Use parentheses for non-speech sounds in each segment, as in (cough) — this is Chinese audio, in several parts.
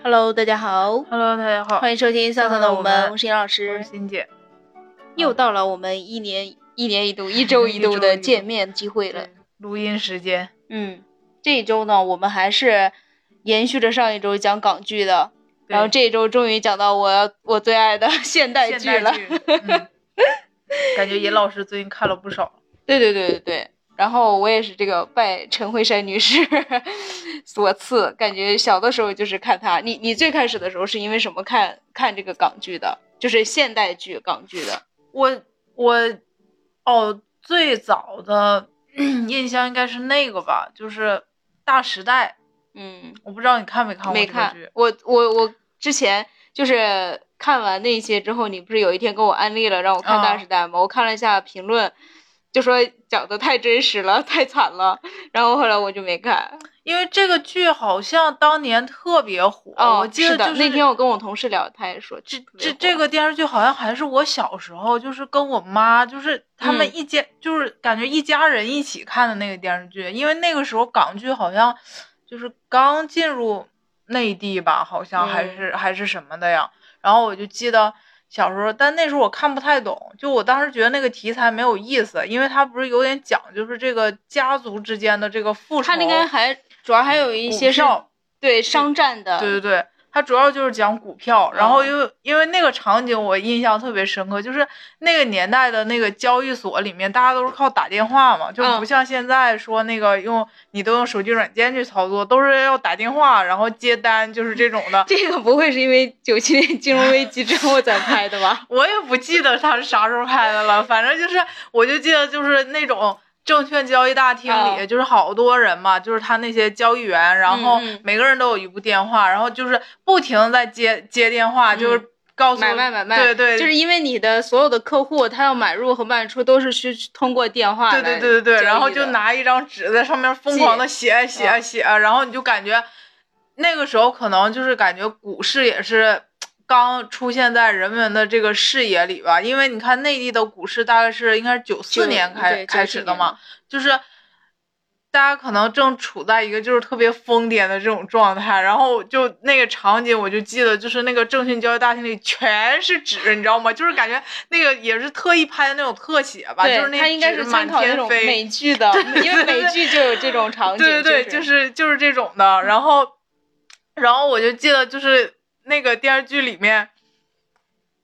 Hello，大家好，Hello，大家好，欢迎收听《上上的我们》，我是杨老师我师是。欣姐。又到了我们一年一年一度、一周一度的见面机会了。，录音时间，嗯，这一周呢，我们还是延续着上一周讲港剧的，对然后这一周终于讲到我我最爱的 (laughs) 现代剧了。剧，嗯 (laughs) 感觉尹老师最近看了不少。对对对对对。然后我也是这个拜陈慧珊女士 (laughs) 所赐，感觉小的时候就是看她。你你最开始的时候是因为什么看看这个港剧的？就是现代剧港剧的。我我哦，最早的 (clears throat) 印象应该是那个吧，就是《大时代嗯，》，我不知道你看没看过。我我我之前就是看完那些之后，你不是有一天给我安利了让我看《大啊时代》吗？我看了一下评论，就说讲的太真实了，太惨了。然后后来我就没看。因为这个剧好像当年特别火，哦，我记得就是那天我跟我同事聊，他也说这这这个电视剧好像还是我小时候，就是跟我妈，就是他们嗯一家，就是感觉一家人一起看的那个电视剧。因为那个时候港剧好像就是刚进入内地吧，好像还嗯是、还是什么的呀。然后我就记得小时候，但那时候我看不太懂，就我当时觉得那个题材没有意思，因为它不是有点讲就是这个家族之间的这个复仇，他应该还主要还有一些是对商战的，对对对，它主要就是讲股票，然后嗯因为、因为那个场景我印象特别深刻，就是那个年代的那个交易所里面，大家都是靠打电话嘛，就嗯不像现在说那个用你都用手机软件去操作，都是要打电话然后接单，就是这种的。(laughs) 这个不会是因为九七年金融危机之后才拍的吧？(laughs) 我也不记得它是啥时候拍的了，反正就是我就记得就是那种。证券交易大厅里、啊就是好多人嘛，就是他那些交易员，然后每个人都有一部电话，然后就是不停在接接电话，就是告诉买卖买卖，对对，就是因为你的所有的客户，他要买入和卖出都是需通过电话对对对对对，然后就拿一张纸在上面疯狂的写写嗯。写，然后你就感觉那个时候可能就是感觉股市也是刚出现在人们的这个视野里吧，因为你看内地的股市大概是应该是九四年开对开始的嘛，就是。大家可能正处在一个就是特别疯癫的这种状态，然后就那个场景，我就记得就是那个证券交易大厅里全是纸，你知道吗？就是感觉那个也是特意拍的那种特写吧，就是那他应该是纸满天飞，美剧的，因为美剧就有这种场景，对对对，就就是就是这种的。然后，然后我就记得就是那个电视剧里面，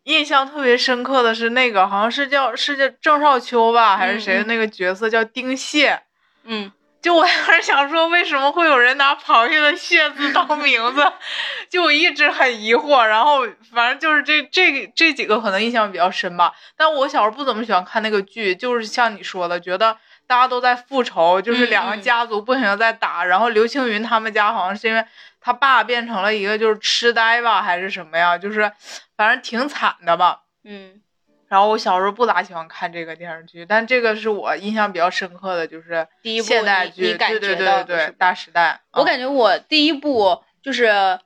印象特别深刻的是那个好像是叫是叫郑少秋吧，还是谁的那个角色叫丁蟹。嗯，就我还是想说，为什么会有人拿螃蟹的“蟹”字当名字？(laughs) 就我一直很疑惑。然后反正就是这这这几个可能印象比较深吧。但我小时候不怎么喜欢看那个剧，就是像你说的，觉得大家都在复仇，就是两个家族不停的在打。然后刘青云他们家好像是因为他爸变成了一个就是痴呆吧，还是什么呀？就是反正挺惨的吧。嗯，然后我小时候不咋喜欢看这个电视剧，但这个是我印象比较深刻的，就是第一部现代剧，你你感对对对对对，大时代。我嗯感觉我第一部就是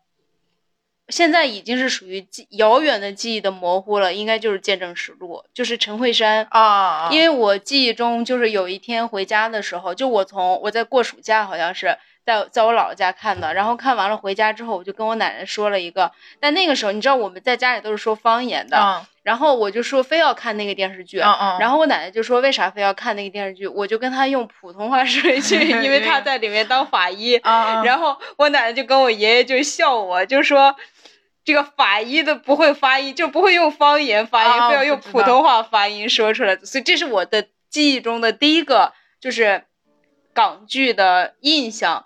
现在已经是属于记遥远的记忆的模糊了，应该就是《见证实录》，就是陈慧珊。啊，因为我记忆中就是有一天回家的时候，就我从我在过暑假，好像是在在我姥姥家看的，然后看完了回家之后，我就跟我奶奶说了一个，但那个时候你知道我们在家里都是说方言的，嗯然后我就说非要看那个电视剧，嗯嗯，然后我奶奶就说为啥非要看那个电视剧，我就跟她用普通话说一句，(laughs) 因为她在里面当法医，啊，然后我奶奶就跟我爷爷就笑我，就说这个法医的不会发音，就不会用方言发音，啊非要用普通话发音说出来。所以这是我的记忆中的第一个就是港剧的印象。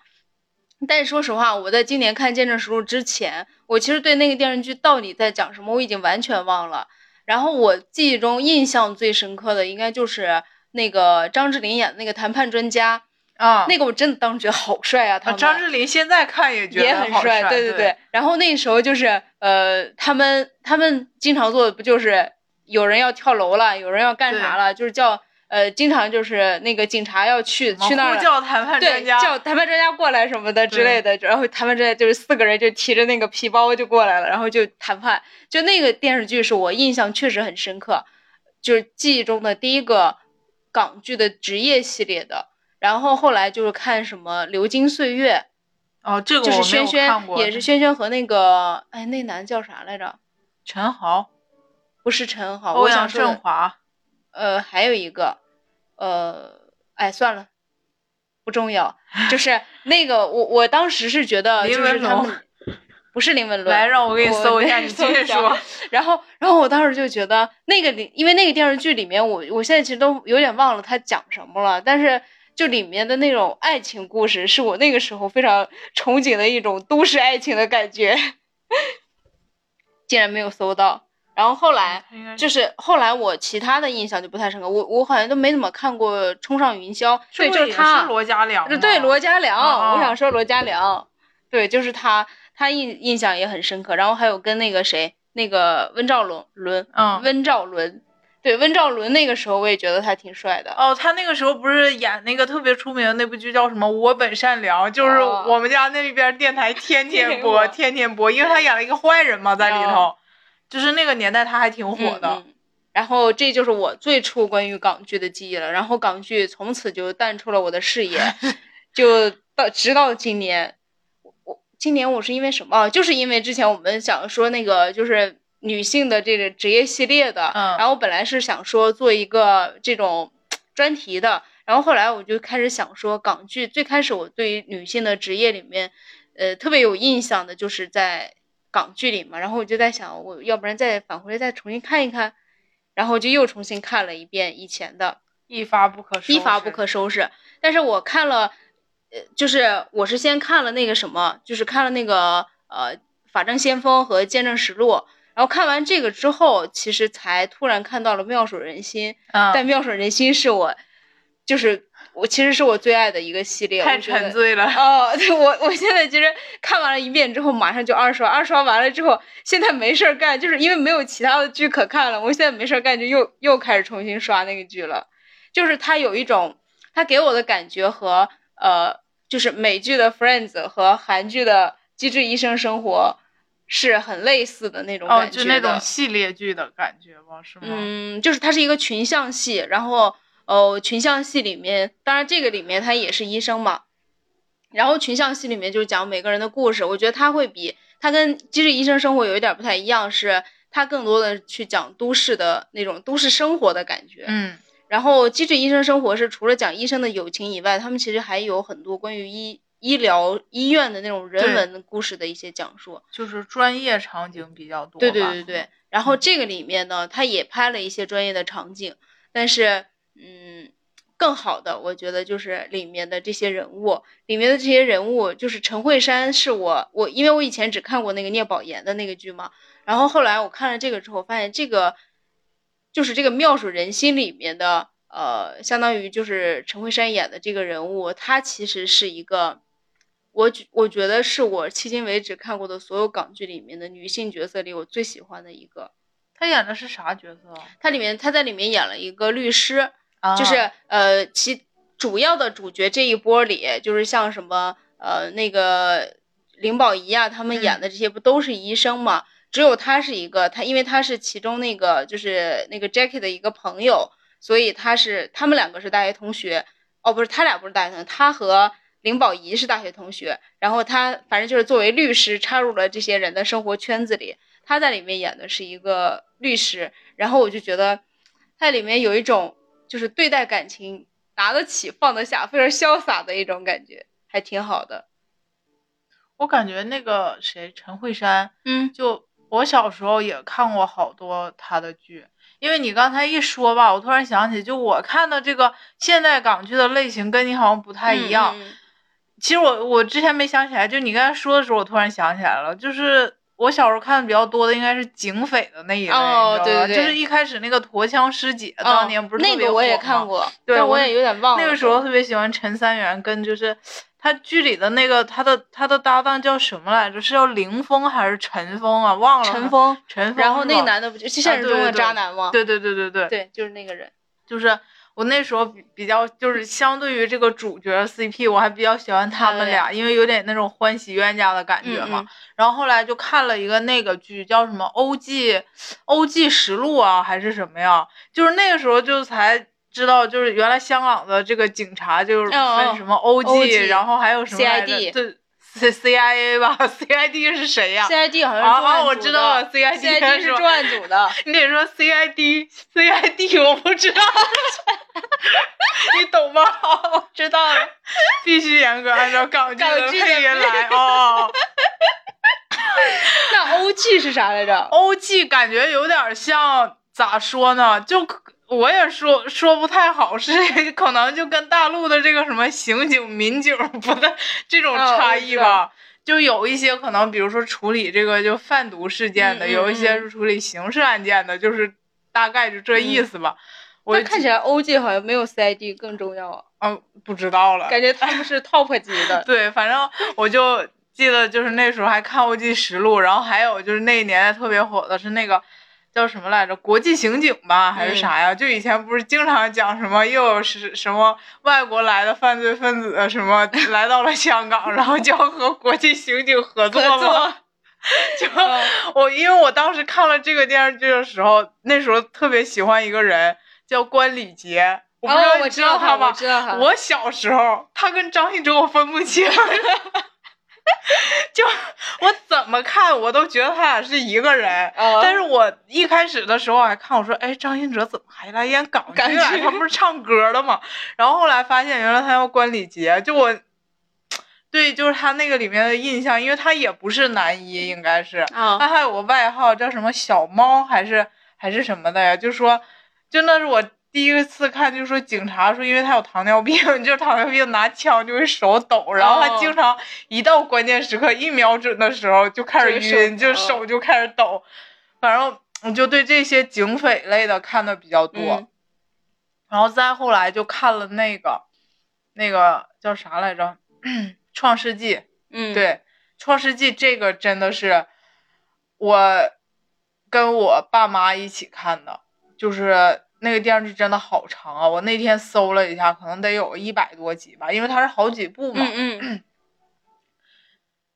但是说实话，我在今年看《见证实录》之前，我其实对那个电视剧到底在讲什么，我已经完全忘了。然后我记忆中印象最深刻的，应该就是那个张智霖演的那个谈判专家，啊，那个我真的当时觉得好帅啊！他啊张智霖现在看也觉得也很好帅，对对对。然后那时候就是呃，他们他们经常做的不就是有人要跳楼了，有人要干啥了，就是叫呃，经常就是那个警察要去去那儿叫谈判对专家，叫谈判专家过来什么的之类的，然后谈判专家就是四个人就提着那个皮包就过来了，然后就谈判。就那个电视剧是我印象确实很深刻，就是记忆中的第一个港剧的职业系列的。然后后来就是看什么《流金岁月哦，这》，个就是我没有轩轩，看过也是轩轩和那个哎那男叫啥来着？陈豪、不是陈豪，欧阳震华。呃，还有一个，呃，哎，算了，不重要。就是那个，我我当时是觉得，就是文龙他们不是林文 (laughs) 伦，来，让我给你搜一下，你继搜一下续说。然后，然后我当时就觉得那个里，因为那个电视剧里面，我我现在其实都有点忘了他讲什么了，但是就里面的那种爱情故事，是我那个时候非常憧憬的一种都市爱情的感觉，竟然没有搜到。然后后来。就是后来我其他的印象就不太深刻，我我好像都没怎么看过《冲上云霄》，对，就是他，是罗嘉良，对罗嘉良，哦我想说罗嘉良，对，就是他，他印印象也很深刻。然后还有跟那个谁，那个温兆伦伦，嗯。温兆伦，对，温兆伦那个时候我也觉得他挺帅的。哦，他那个时候不是演那个特别出名的那部剧叫什么《我本善良》，就是哦我们家那边电台天 (laughs) 天天播，播天天播，因为他演了一个坏人嘛，在里头，哦就是那个年代他还挺火的。嗯嗯然后这就是我最初关于港剧的记忆了。然后港剧从此就淡出了我的视野，(laughs) 就到直到今年，我我今年我是因为什么？哦就是因为之前我们想说那个就是女性的这个职业系列的，嗯然后本来是想说做一个这种专题的，然后后来我就开始想说港剧。最开始我对于女性的职业里面，呃，特别有印象的就是在港剧里嘛，然后我就在想，我要不然再返回来再重新看一看，然后就又重新看了一遍以前的，一发不可收拾，一发不可收拾。但是我看了，呃，就是我是先看了那个什么，就是看了那个呃《法证先锋》和《见证实录》，然后看完这个之后，其实才突然看到了《妙手仁心》，嗯，但《妙手仁心》是我，就是我其实是我最爱的一个系列，太沉醉了。哦，(laughs) 对我我现在其实看完了一遍之后，马上就二刷，二刷完了之后，现在没事儿干，就是因为没有其他的剧可看了，我现在没事儿干，就又又开始重新刷那个剧了。就是它有一种，它给我的感觉和呃，就是美剧的《Friends》和韩剧的《机智医生生活》是很类似的那种哦，感觉的就那种系列剧的感觉吧，是吗？嗯，就是它是一个群像戏，然后呃，群像戏里面，当然这个里面他也是医生嘛，然后群像戏里面就是讲每个人的故事，我觉得他会比他跟《机智医生生活》有一点不太一样，是他更多的去讲都市的那种都市生活的感觉。嗯，然后《机智医生生活》是除了讲医生的友情以外，他们其实还有很多关于医医疗医院的那种人文的故事的一些讲述。就是专业场景比较多。对对对对，然后这个里面呢，他也拍了一些专业的场景，但是嗯，更好的我觉得就是里面的这些人物，里面的这些人物就是陈慧珊，是我我因为我以前只看过那个聂宝言的那个剧嘛，然后后来我看了这个之后，发现这个就是这个妙手仁心里面的呃，相当于就是陈慧珊演的这个人物，她其实是一个。我觉我觉得是我迄今为止看过的所有港剧里面的女性角色里，我最喜欢的一个。她演的是啥角色？她里面她在里面演了一个律师，啊就是呃，其主要的主角这一波里，就是像什么呃那个林保怡啊，他们演的这些不都是医生嘛？只有他是一个，他因为他是其中那个就是那个 Jackie 的一个朋友，所以他是他们两个是大学同学。哦，不是，他俩不是大学同学，他和林保怡是大学同学。然后他反正就是作为律师插入了这些人的生活圈子里，他在里面演的是一个律师。然后我就觉得，在里面有一种就是对待感情拿得起放得下，非常潇洒的一种感觉，还挺好的。我感觉那个谁陈慧珊，嗯就我小时候也看过好多她的剧，因为你刚才一说吧，我突然想起，就我看的这个现代港剧的类型跟你好像不太一样。嗯嗯其实我我之前没想起来，就你刚才说的时候，我突然想起来了，就是我小时候看的比较多的应该是警匪的那一类，哦对对对就是一开始那个驼枪师姐，哦当年不是特别那个我也看过，对我也有点忘了。那个时候特别喜欢陈三元，跟就是他剧里的那个他的他的搭档叫什么来着？是叫凌峰还是陈峰啊？忘了。陈。峰，陈峰。然后那个男的不就现实中的渣男吗？对对对对对，对，就是那个人。就是我那时候比比较就是相对于这个主角 CP，我还比较喜欢他们俩，因为有点那种欢喜冤家的感觉嘛。嗯嗯然后后来就看了一个那个剧，叫什么《欧记欧记实录》啊，还是什么呀？就是那个时候就才知道，就是原来香港的这个警察就是分什么欧欧记然后还有什么 C C I A 吧，CID 是谁呀？CID 好像是啊啊，我知道了，CID CID 是吧重案组的，你得说 CID，CID 我不知道，(laughs) 你懂吗？我知道了。必须严格按照 (laughs) 港剧的配音来 (laughs) 哦。那 OG 是啥来着？？O G 感觉有点像咋说呢？就我也说说不太好，是可能就跟大陆的这个什么刑警、民警不太这种哦差异吧。就有一些可能，比如说处理这个就贩毒事件的，有一些嗯是处理刑事案件的，就是大概就这意思吧。我看起来 OG 好像没有 CID 更重要啊，嗯不知道了，感觉他们是 (laughs) top 级的。对，反正我就记得就是那时候还看《欧记实录》，然后还有就是那一年代特别火的是那个叫什么来着，《国际刑警》吧，还是啥呀？就以前不是经常讲什么又有是什么外国来的犯罪分子什么 (laughs) 来到了香港，然后就要和国际刑警合作吗？(laughs) 就嗯我因为我当时看了这个电视剧的时候，那时候特别喜欢一个人叫关礼杰，我不知道哦，你我知道他，道吗？我知道他。我小时候，他跟张信哲我分不清，(laughs) (laughs) 就我怎么看我都觉得他俩是一个人。呃但是我一开始的时候还看，我说，哎，张信哲怎么还来演港剧啊？他不是唱歌的吗？然后后来发现，原来他要关礼杰。就我，对，就是他那个里面的印象，因为他也不是男一，应该是，啊，他还有个外号叫什么小猫还是还是什么的呀？就说，就那是我第一次看，就说警察说，因为他有糖尿病，(laughs) 就是糖尿病拿枪就会手抖，然后他哦。经常一到关键时刻一瞄准的时候就开始就手晕，就手就开始抖。反正我就对这些警匪类的看的比较多，嗯。然后再后来就看了那个那个叫啥来着，(clears throat)《创世纪》。嗯，对，《创世纪》这个真的是我跟我爸妈一起看的，就是那个电视剧真的好长啊！我那天搜了一下，可能得有一百多集吧，因为它是好几部嘛。嗯嗯，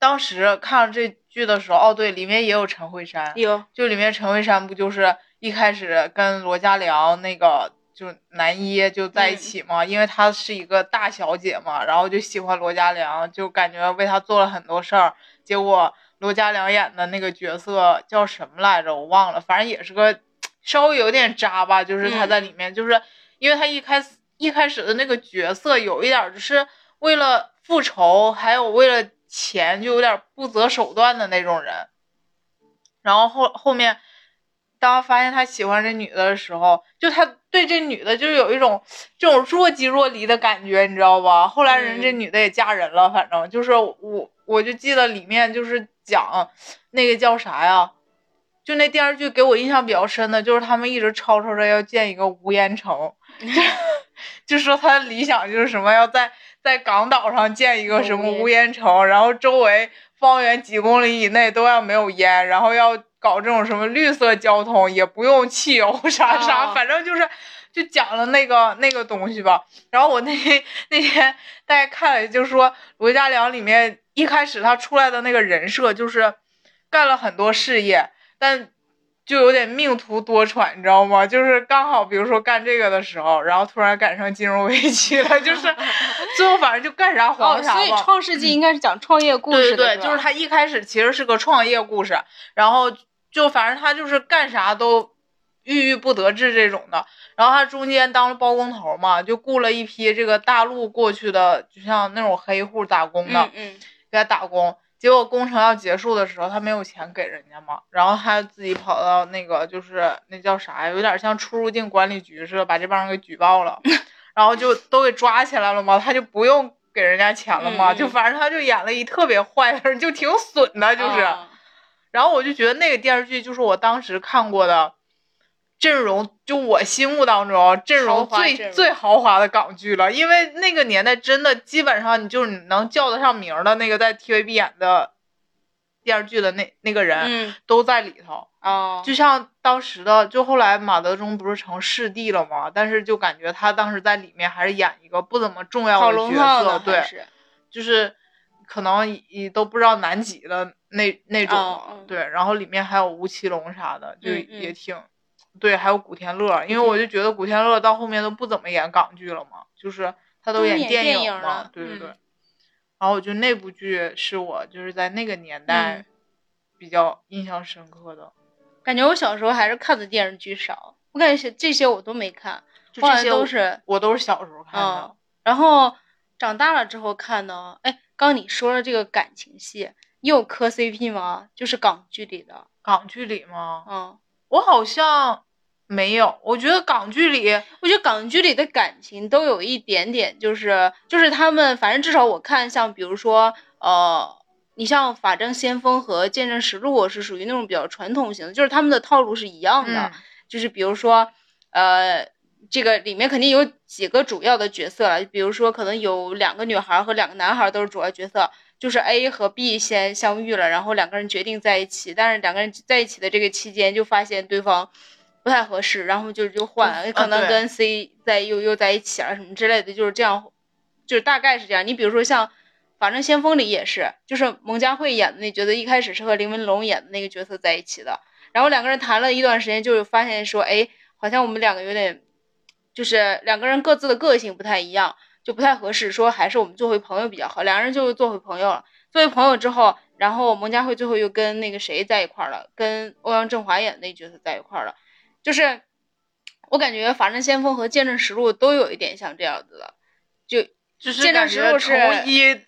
当时看了这剧的时候，哦对，里面也有陈慧珊，有，就里面陈慧珊不就是一开始跟罗嘉良那个就男一就在一嗯起嘛，因为她是一个大小姐嘛，然后就喜欢罗嘉良，就感觉为他做了很多事儿。结果罗嘉良演的那个角色叫什么来着？我忘了，反正也是个稍微有点渣吧，就是他嗯在里面，就是因为他一开始一开始的那个角色有一点儿就是为了复仇，还有为了钱，就有点不择手段的那种人。然后后后面，当他发现他喜欢这女的的时候，就他对这女的就是有一种这种若即若离的感觉，你知道吧？后来人这嗯女的也嫁人了，反正就是我我就记得里面就是讲那个叫啥呀？就那电视剧给我印象比较深的，就是他们一直吵吵着要建一个无烟城，(laughs) 就说他的理想就是什么，要在在港岛上建一个什么无烟城，然后周围方圆几公里以内都要没有烟，然后要搞这种什么绿色交通，也不用汽油啥啥，哦反正就是就讲了那个那个东西吧。然后我那那天大家看了，就是说罗嘉良里面一开始他出来的那个人设就是干了很多事业，但就有点命途多舛，你知道吗？就是刚好，比如说干这个的时候，然后突然赶上金融危机了，就是 (laughs) 最后反正就干啥黄哦，啥吧。所以《创世纪》应该是讲创业故事的，对对对，就是他一开始其实是个创业故事，然后就反正他就是干啥都郁郁不得志这种的。然后他中间当了包工头嘛，就雇了一批这个大陆过去的，就像那种黑户打工的，嗯嗯，给他打工。结果工程要结束的时候，他没有钱给人家嘛，然后他自己跑到那个就是那叫啥呀，有点像出入境管理局似的，把这帮人给举报了，(laughs) 然后就都给抓起来了嘛，他就不用给人家钱了嘛，就反正他就演了一特别坏的人，就挺损的，就是。啊然后我就觉得那个电视剧就是我当时看过的阵容，就我心目当中阵容最最豪华的港剧了。因为那个年代真的基本上你就是你能叫得上名儿的那个在 TVB 演的电视剧的那那个人嗯都在里头。哦，就像当时的，就后来马德钟不是成视帝了吗？但是就感觉他当时在里面还是演一个不怎么重要的角色，龙对就是可能也都不知道男几的那那种对。然后里面还有吴奇隆啥的，就嗯嗯也挺，对，还有古天乐，因为我就觉得古天乐到后面都不怎么演港剧了嘛，就是他都都演电电影嘛了，嗯对对对。然后我觉得那部剧是我就是在那个年代嗯比较印象深刻的。感觉我小时候还是看的电视剧少，我感觉这些我都没看，后来就这些都是我都是小时候看的。嗯，然后长大了之后看呢，哎，刚你说的这个感情戏，你有磕 CP 吗？就是港剧里的，港剧里吗？嗯，我好像没有。我觉得港剧里，我觉得港剧里的感情都有一点点，就是就是他们，反正至少我看，像比如说，呃，你像《法证先锋》和《见证实录》是属于那种比较传统型的，就是他们的套路是一样的，嗯就是比如说，呃，这个里面肯定有几个主要的角色了，比如说可能有两个女孩和两个男孩都是主要角色，就是 A 和 B 先相遇了，然后两个人决定在一起，但是两个人在一起的这个期间就发现对方不太合适，然后就就换可能跟 C 在又又在一起了什么之类的，就是这样，就是大概是这样。你比如说像《法证先锋》里也是，就是蒙嘉慧演的那角色，一开始是和林文龙演的那个角色在一起的，然后两个人谈了一段时间，就发现说，哎，好像我们两个有点，就是两个人各自的个性不太一样，就不太合适，说还是我们做回朋友比较好。两个人就做回朋友了。作为朋友之后，然后蒙嘉慧最后又跟那个谁在一块儿了，跟欧阳震华演的那角色在一块儿了。就是我感觉《法证先锋》和《见证实录》都有一点像这样子的，就就是见证实录是从一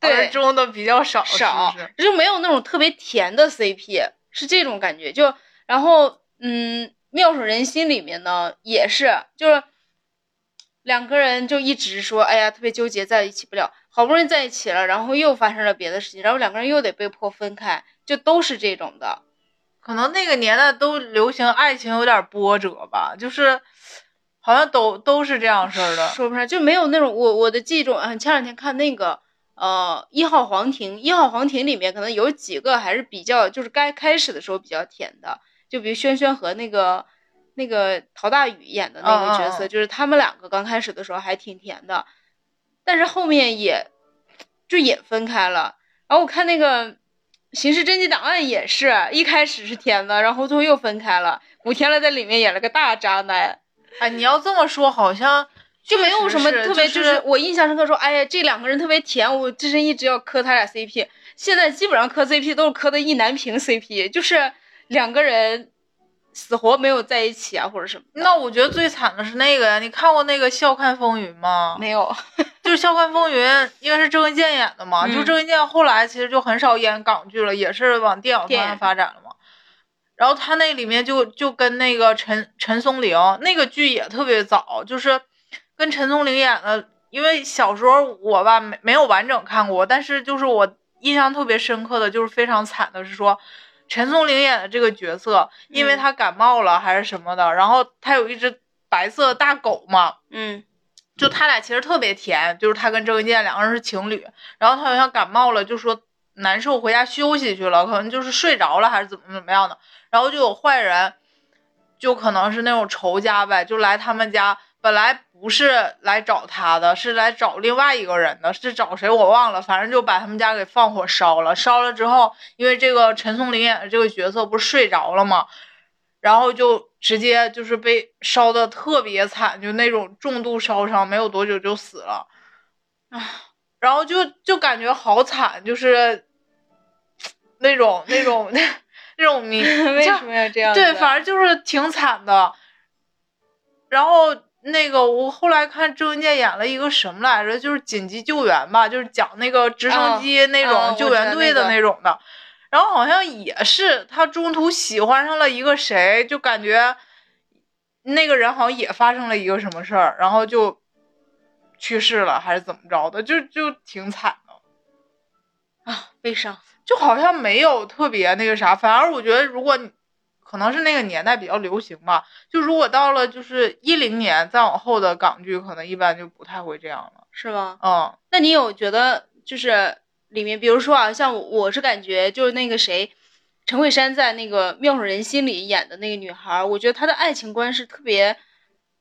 对而终的比较少，少？就没有那种特别甜的 CP，是这种感觉。就然后嗯，《妙手仁心》里面呢也是，就是两个人就一直说，哎呀，特别纠结，在一起不了，好不容易在一起了，然后又发生了别的事情，然后两个人又得被迫分开，就都是这种的。可能那个年代都流行爱情有点波折吧，就是好像都都是这样式儿的。说不上，就没有那种我我的记忆中，嗯，前两天看那个呃一号皇庭，一号皇庭里面可能有几个还是比较，就是该开始的时候比较甜的，就比如轩轩和那个那个陶大宇演的那个角色，嗯嗯嗯就是他们两个刚开始的时候还挺甜的，但是后面也就也分开了。然后我看那个《刑事侦缉档案》也是一开始是甜的，然后最后又分开了。古天乐在里面演了个大渣男。哎，你要这么说，好像就没有什么特别，就就是我印象深刻说，哎呀，这两个人特别甜，我之前一直要磕他俩 CP。现在基本上磕 CP 都是磕的意难平 CP，就是两个人死活没有在一起啊，或者什么。那我觉得最惨的是那个呀，你看过那个《笑看风云》吗？没有，就是《笑看风云》，因为是郑伊健演的嘛，就嗯郑伊健后来其实就很少演港剧了，也是往电影方向发展了嘛。然后他那里面就就跟那个陈陈松伶那个剧也特别早，就是跟陈松伶演的。因为小时候我吧没没有完整看过，但是就是我印象特别深刻的就是非常惨的是说，陈松伶演的这个角色，因为嗯他感冒了还是什么的，然后他有一只白色的大狗嘛，嗯就他俩其实特别甜，就是他跟郑伊健两个人是情侣，然后他好像感冒了，就说难受回家休息去了，可能就是睡着了还是怎么怎么样的，然后就有坏人，就可能是那种仇家呗，就来他们家，本来不是来找他的，是来找另外一个人的，是找谁我忘了，反正就把他们家给放火烧了，烧了之后，因为这个陈松伶演的这个角色不是睡着了吗？然后就直接就是被烧的特别惨，就那种重度烧伤，没有多久就死了，啊，然后就就感觉好惨，就是那种那种 (laughs) 那种你 (laughs) 为什么要这样？对，反正就是挺惨的。然后那个我后来看郑伊健演了一个什么来着，就是紧急救援吧，就是讲那个直升机那嗯种救援队的那个那种的。然后好像也是他中途喜欢上了一个谁，就感觉那个人好像也发生了一个什么事儿，然后就去世了还是怎么着的，就就挺惨的。啊，悲伤。就好像没有特别那个啥，反而我觉得如果你可能是那个年代比较流行吧，就如果到了就是一零年再往后的港剧，可能一般就不太会这样了。是吗？嗯，那你有觉得就是里面，比如说啊，像我我是感觉就是那个谁，陈慧珊在那个《妙手仁心》里演的那个女孩，我觉得她的爱情观是特别，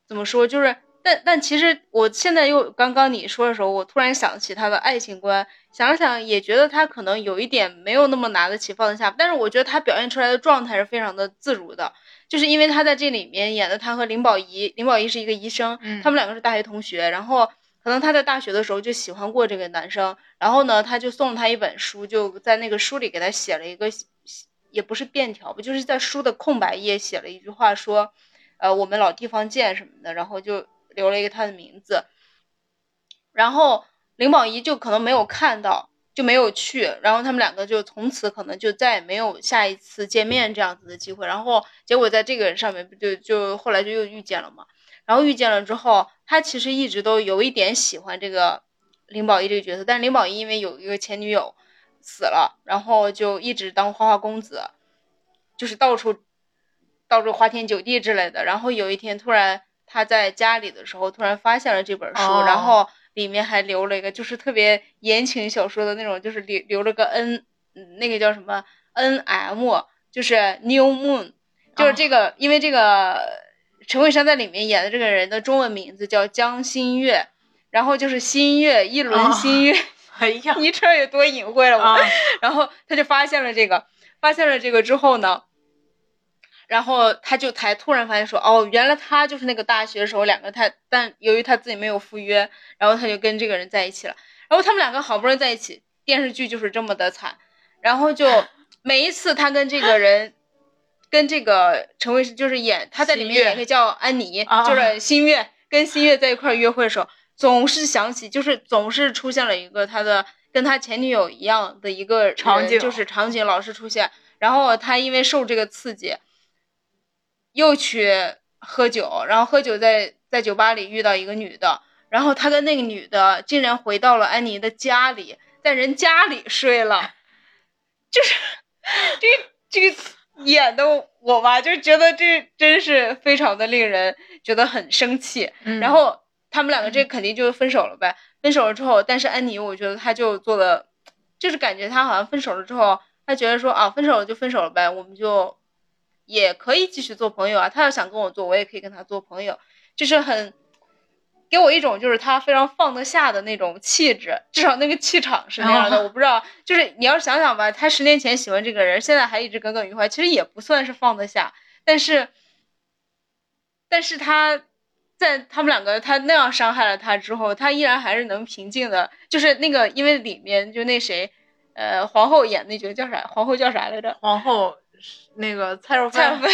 怎么说，就是但但其实我现在又刚刚你说的时候，我突然想起她的爱情观，想了想也觉得她可能有一点没有那么拿得起放得下，但是我觉得她表现出来的状态是非常的自如的，就是因为她在这里面演的她和林保怡，林保怡是一个医生，嗯他们两个是大学同学，然后。可能她在大学的时候就喜欢过这个男生，然后呢，他就送了他一本书，就在那个书里给他写了一个，也不是便条吧，就是在书的空白页写了一句话，说，呃，我们老地方见什么的，然后就留了一个他的名字。然后林保怡就可能没有看到，就没有去，然后他们两个就从此可能就再也没有下一次见面这样子的机会。然后结果在这个人上面不就就后来就又遇见了嘛。然后遇见了之后，他其实一直都有一点喜欢这个林保怡这个角色，但是林保怡因为有一个前女友死了，然后就一直当花花公子，就是到处到处花天酒地之类的。然后有一天突然他在家里的时候，突然发现了这本书，哦然后里面还留了一个就是特别言情小说的那种，就是留留了个 N，嗯那个叫什么 N M，就是 New Moon，就是这个，因为这个。陈慧珊在里面演的这个人的中文名字叫江心月，然后就是新月一轮新月，哎呀，(laughs) 你这有多隐晦了我。啊然后他就发现了这个，发现了这个之后呢，然后他就才突然发现说，哦，原来他就是那个大学的时候两个他，但由于他自己没有赴约，然后他就跟这个人在一起了。然后他们两个好不容易在一起，电视剧就是这么的惨，然后就每一次他跟这个人。跟这个陈慧就是演他在里面演一个叫安妮，啊就是新月跟新月在一块约会的时候，总是想起，就是总是出现了一个他的跟他前女友一样的一个场景就是场景老是出现。然后他因为受这个刺激，又去喝酒，然后喝酒在在酒吧里遇到一个女的，然后他跟那个女的竟然回到了安妮的家里，在人家里睡了，就是。演的我吧，就觉得这真是非常的令人觉得很生气。嗯然后他们两个这肯定就分手了呗。分手了之后，但是安妮，我觉得她就做的，就是感觉她好像分手了之后，她觉得说啊，分手了就分手了呗，我们就也可以继续做朋友啊。他要想跟我做，我也可以跟他做朋友，就是很给我一种就是他非常放得下的那种气质，(laughs) 至少那个气场是那样的。哦我不知道，就是你要想想吧，他十年前喜欢这个人，现在还一直耿耿于怀，其实也不算是放得下。但是，但是他在他们两个他那样伤害了他之后，他依然还是能平静的。就是那个，因为里面就那谁，呃，皇后演那角色叫啥？皇后叫啥来着？皇后那个蔡少蔡少，芬。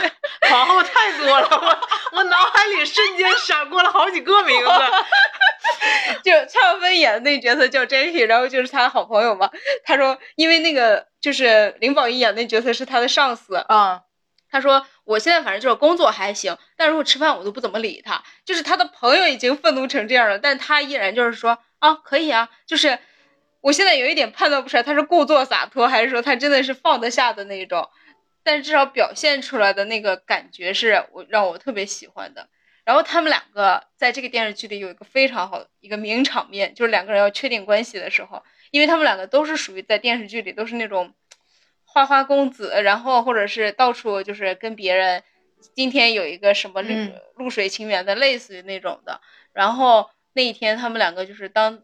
(laughs) 皇后太多了，我我脑海里瞬间闪过了好几个名字。(laughs) 就蔡少芬演的那个角色叫 Jackie，然后就是他的好朋友嘛。他说，因为那个就是林保怡演的那角色是他的上司，嗯，他说我现在反正就是工作还行，但如果吃饭我都不怎么理他。就是他的朋友已经愤怒成这样了，但他依然就是说啊可以啊，就是我现在有一点判断不出来他是故作洒脱，还是说他真的是放得下的那种。但是至少表现出来的那个感觉是我让我特别喜欢的。然后他们两个在这个电视剧里有一个非常好的一个名场面，就是两个人要确定关系的时候，因为他们两个都是属于在电视剧里都是那种花花公子，然后或者是到处就是跟别人今天有一个什么露嗯露水情缘的，类似于那种的。然后那一天他们两个就是当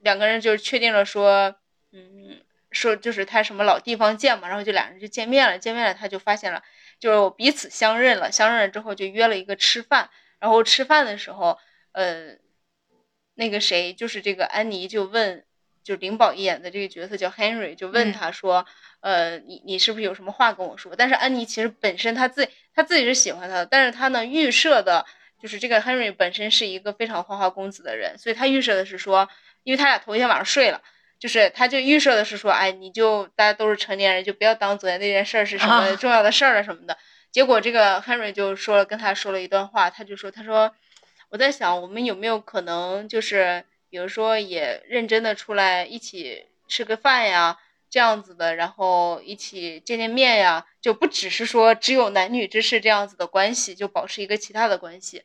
两个人就是确定了说，嗯，说就是他什么老地方见嘛，然后就俩人就见面了，见面了他就发现了，就是彼此相认了，相认了之后就约了一个吃饭，然后吃饭的时候，呃，那个谁就是这个安妮就问，就林保怡演的这个角色叫 Henry，就问嗯他说，呃，你你是不是有什么话跟我说？但是安妮其实本身她自己她自己是喜欢他的，但是她呢预设的就是这个 Henry 本身是一个非常花花公子的人，所以他预设的是说，因为他俩头一天晚上睡了。就是，他就预设的是说，哎，你就大家都是成年人，就不要当昨天那件事儿是什么啊重要的事儿了什么的。结果这个 Henry 就说了，跟他说了一段话，他就说，他说，我在想，我们有没有可能就是，比如说也认真的出来一起吃个饭呀，这样子的，然后一起见见面呀，就不只是说只有男女之事这样子的关系，就保持一个其他的关系。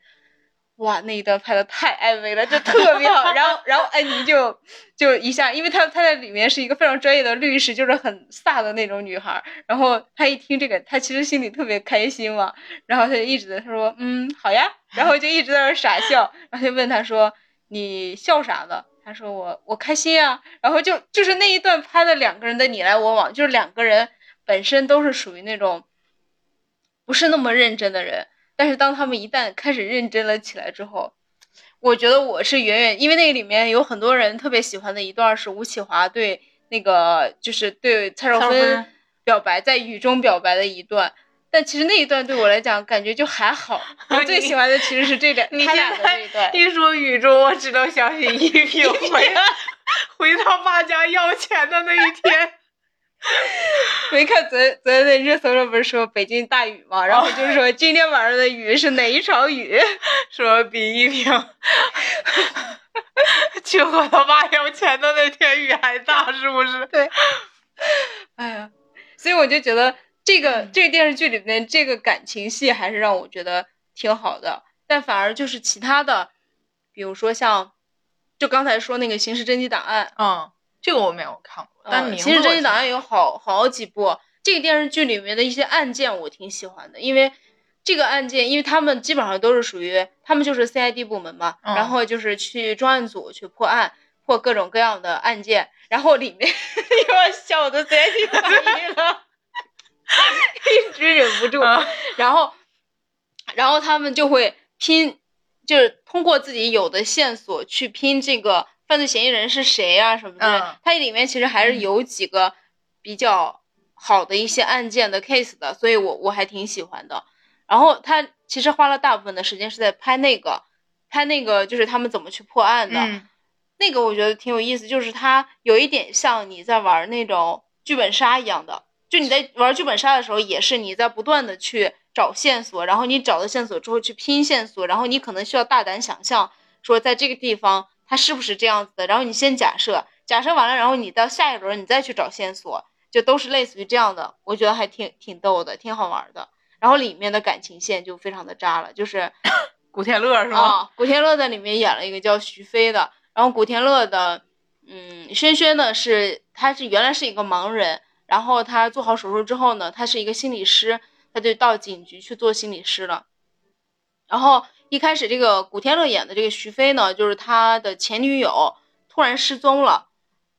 哇，那一段拍的太暧昧了，就特别好。然后，然后安妮就就一下，因为她她在里面是一个非常专业的律师，就是很飒的那种女孩。然后她一听这个，她其实心里特别开心嘛。然后她就一直在她说，嗯，好呀。然后就一直在那傻笑。然后就问她说，你笑啥呢？她说我我开心啊。然后就就是那一段拍的两个人的你来我往，就是两个人本身都是属于那种不是那么认真的人。但是当他们一旦开始认真了起来之后，我觉得我是远远，因为那个里面有很多人特别喜欢的一段是吴启华对那个就是对蔡少芬表白，在雨中表白的一段。但其实那一段对我来讲感觉就还好，(laughs) 我最喜欢的其实是这两他俩的那一段。一说雨中，我只能想起依萍 (laughs) 回回到爸家要钱的那一天。(laughs) 没看昨昨天那热搜上不是说北京大雨吗？然后就是说今天晚上的雨是哪一场雨？说比依萍去和他妈要钱的那天雨还大，是不是？(laughs) 对。哎呀，所以我就觉得这个这个电视剧里面这个感情戏还是让我觉得挺好的，但反而就是其他的，比如说像就刚才说那个刑事侦缉档案，嗯。这个我没有看过，但其实侦缉档案有好好几部。这个电视剧里面的一些案件我挺喜欢的，因为这个案件，因为他们基本上都是属于他们就是 CID 部门嘛，然后就是去专案组去破案，破各种各样的案件。然后里面 (laughs) 又要笑的 CID 反应了，(laughs) 一直忍不住。(laughs) 然后，然后他们就会拼，就是通过自己有的线索去拼这个。犯罪嫌疑人是谁啊？什么的？它里面其实还是有几个比较好的一些案件的 case 的，所以我我还挺喜欢的。然后他其实花了大部分的时间是在拍那个，拍那个就是他们怎么去破案的。那个我觉得挺有意思，就是它有一点像你在玩那种剧本杀一样的，就你在玩剧本杀的时候，也是你在不断的去找线索，然后你找到线索之后去拼线索，然后你可能需要大胆想象，说在这个地方。他是不是这样子的？然后你先假设，假设完了，然后你到下一轮你再去找线索，就都是类似于这样的。我觉得还挺挺逗的，挺好玩的。然后里面的感情线就非常的渣了，就是 (laughs) 古天乐是吗？古天乐在里面演了一个叫徐飞的。然后古天乐的，嗯，轩轩呢是他是原来是一个盲人，然后他做好手术之后呢，他是一个心理师，他就到警局去做心理师了。然后。一开始，这个古天乐演的这个徐飞呢，就是他的前女友突然失踪了，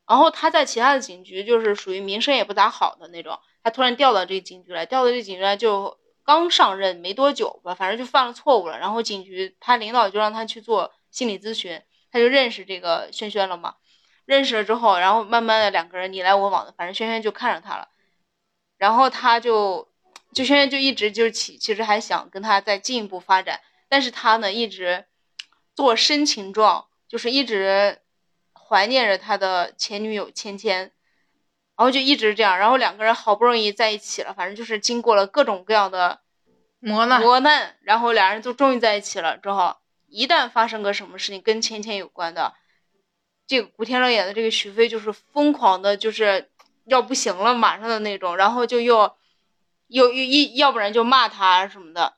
然后他在其他的警局就是属于名声也不咋好的那种，他突然调到这个警局来，调到这警局来就刚上任没多久吧，反正就犯了错误了，然后警局他领导就让他去做心理咨询，他就认识这个轩轩了嘛，认识了之后，然后慢慢的两个人你来我往的，反正轩轩就看上他了，然后他就就轩轩就一直就是其其实还想跟他再进一步发展。但是他呢，一直做深情状，就是一直怀念着他的前女友芊芊，然后就一直这样，然后两个人好不容易在一起了，反正就是经过了各种各样的磨难，磨难，然后俩人就终于在一起了。之后一旦发生个什么事情跟芊芊有关的，这个古天乐演的这个徐飞就是疯狂的，就是要不行了马上的那种，然后就又又又一要不然就骂他什么的。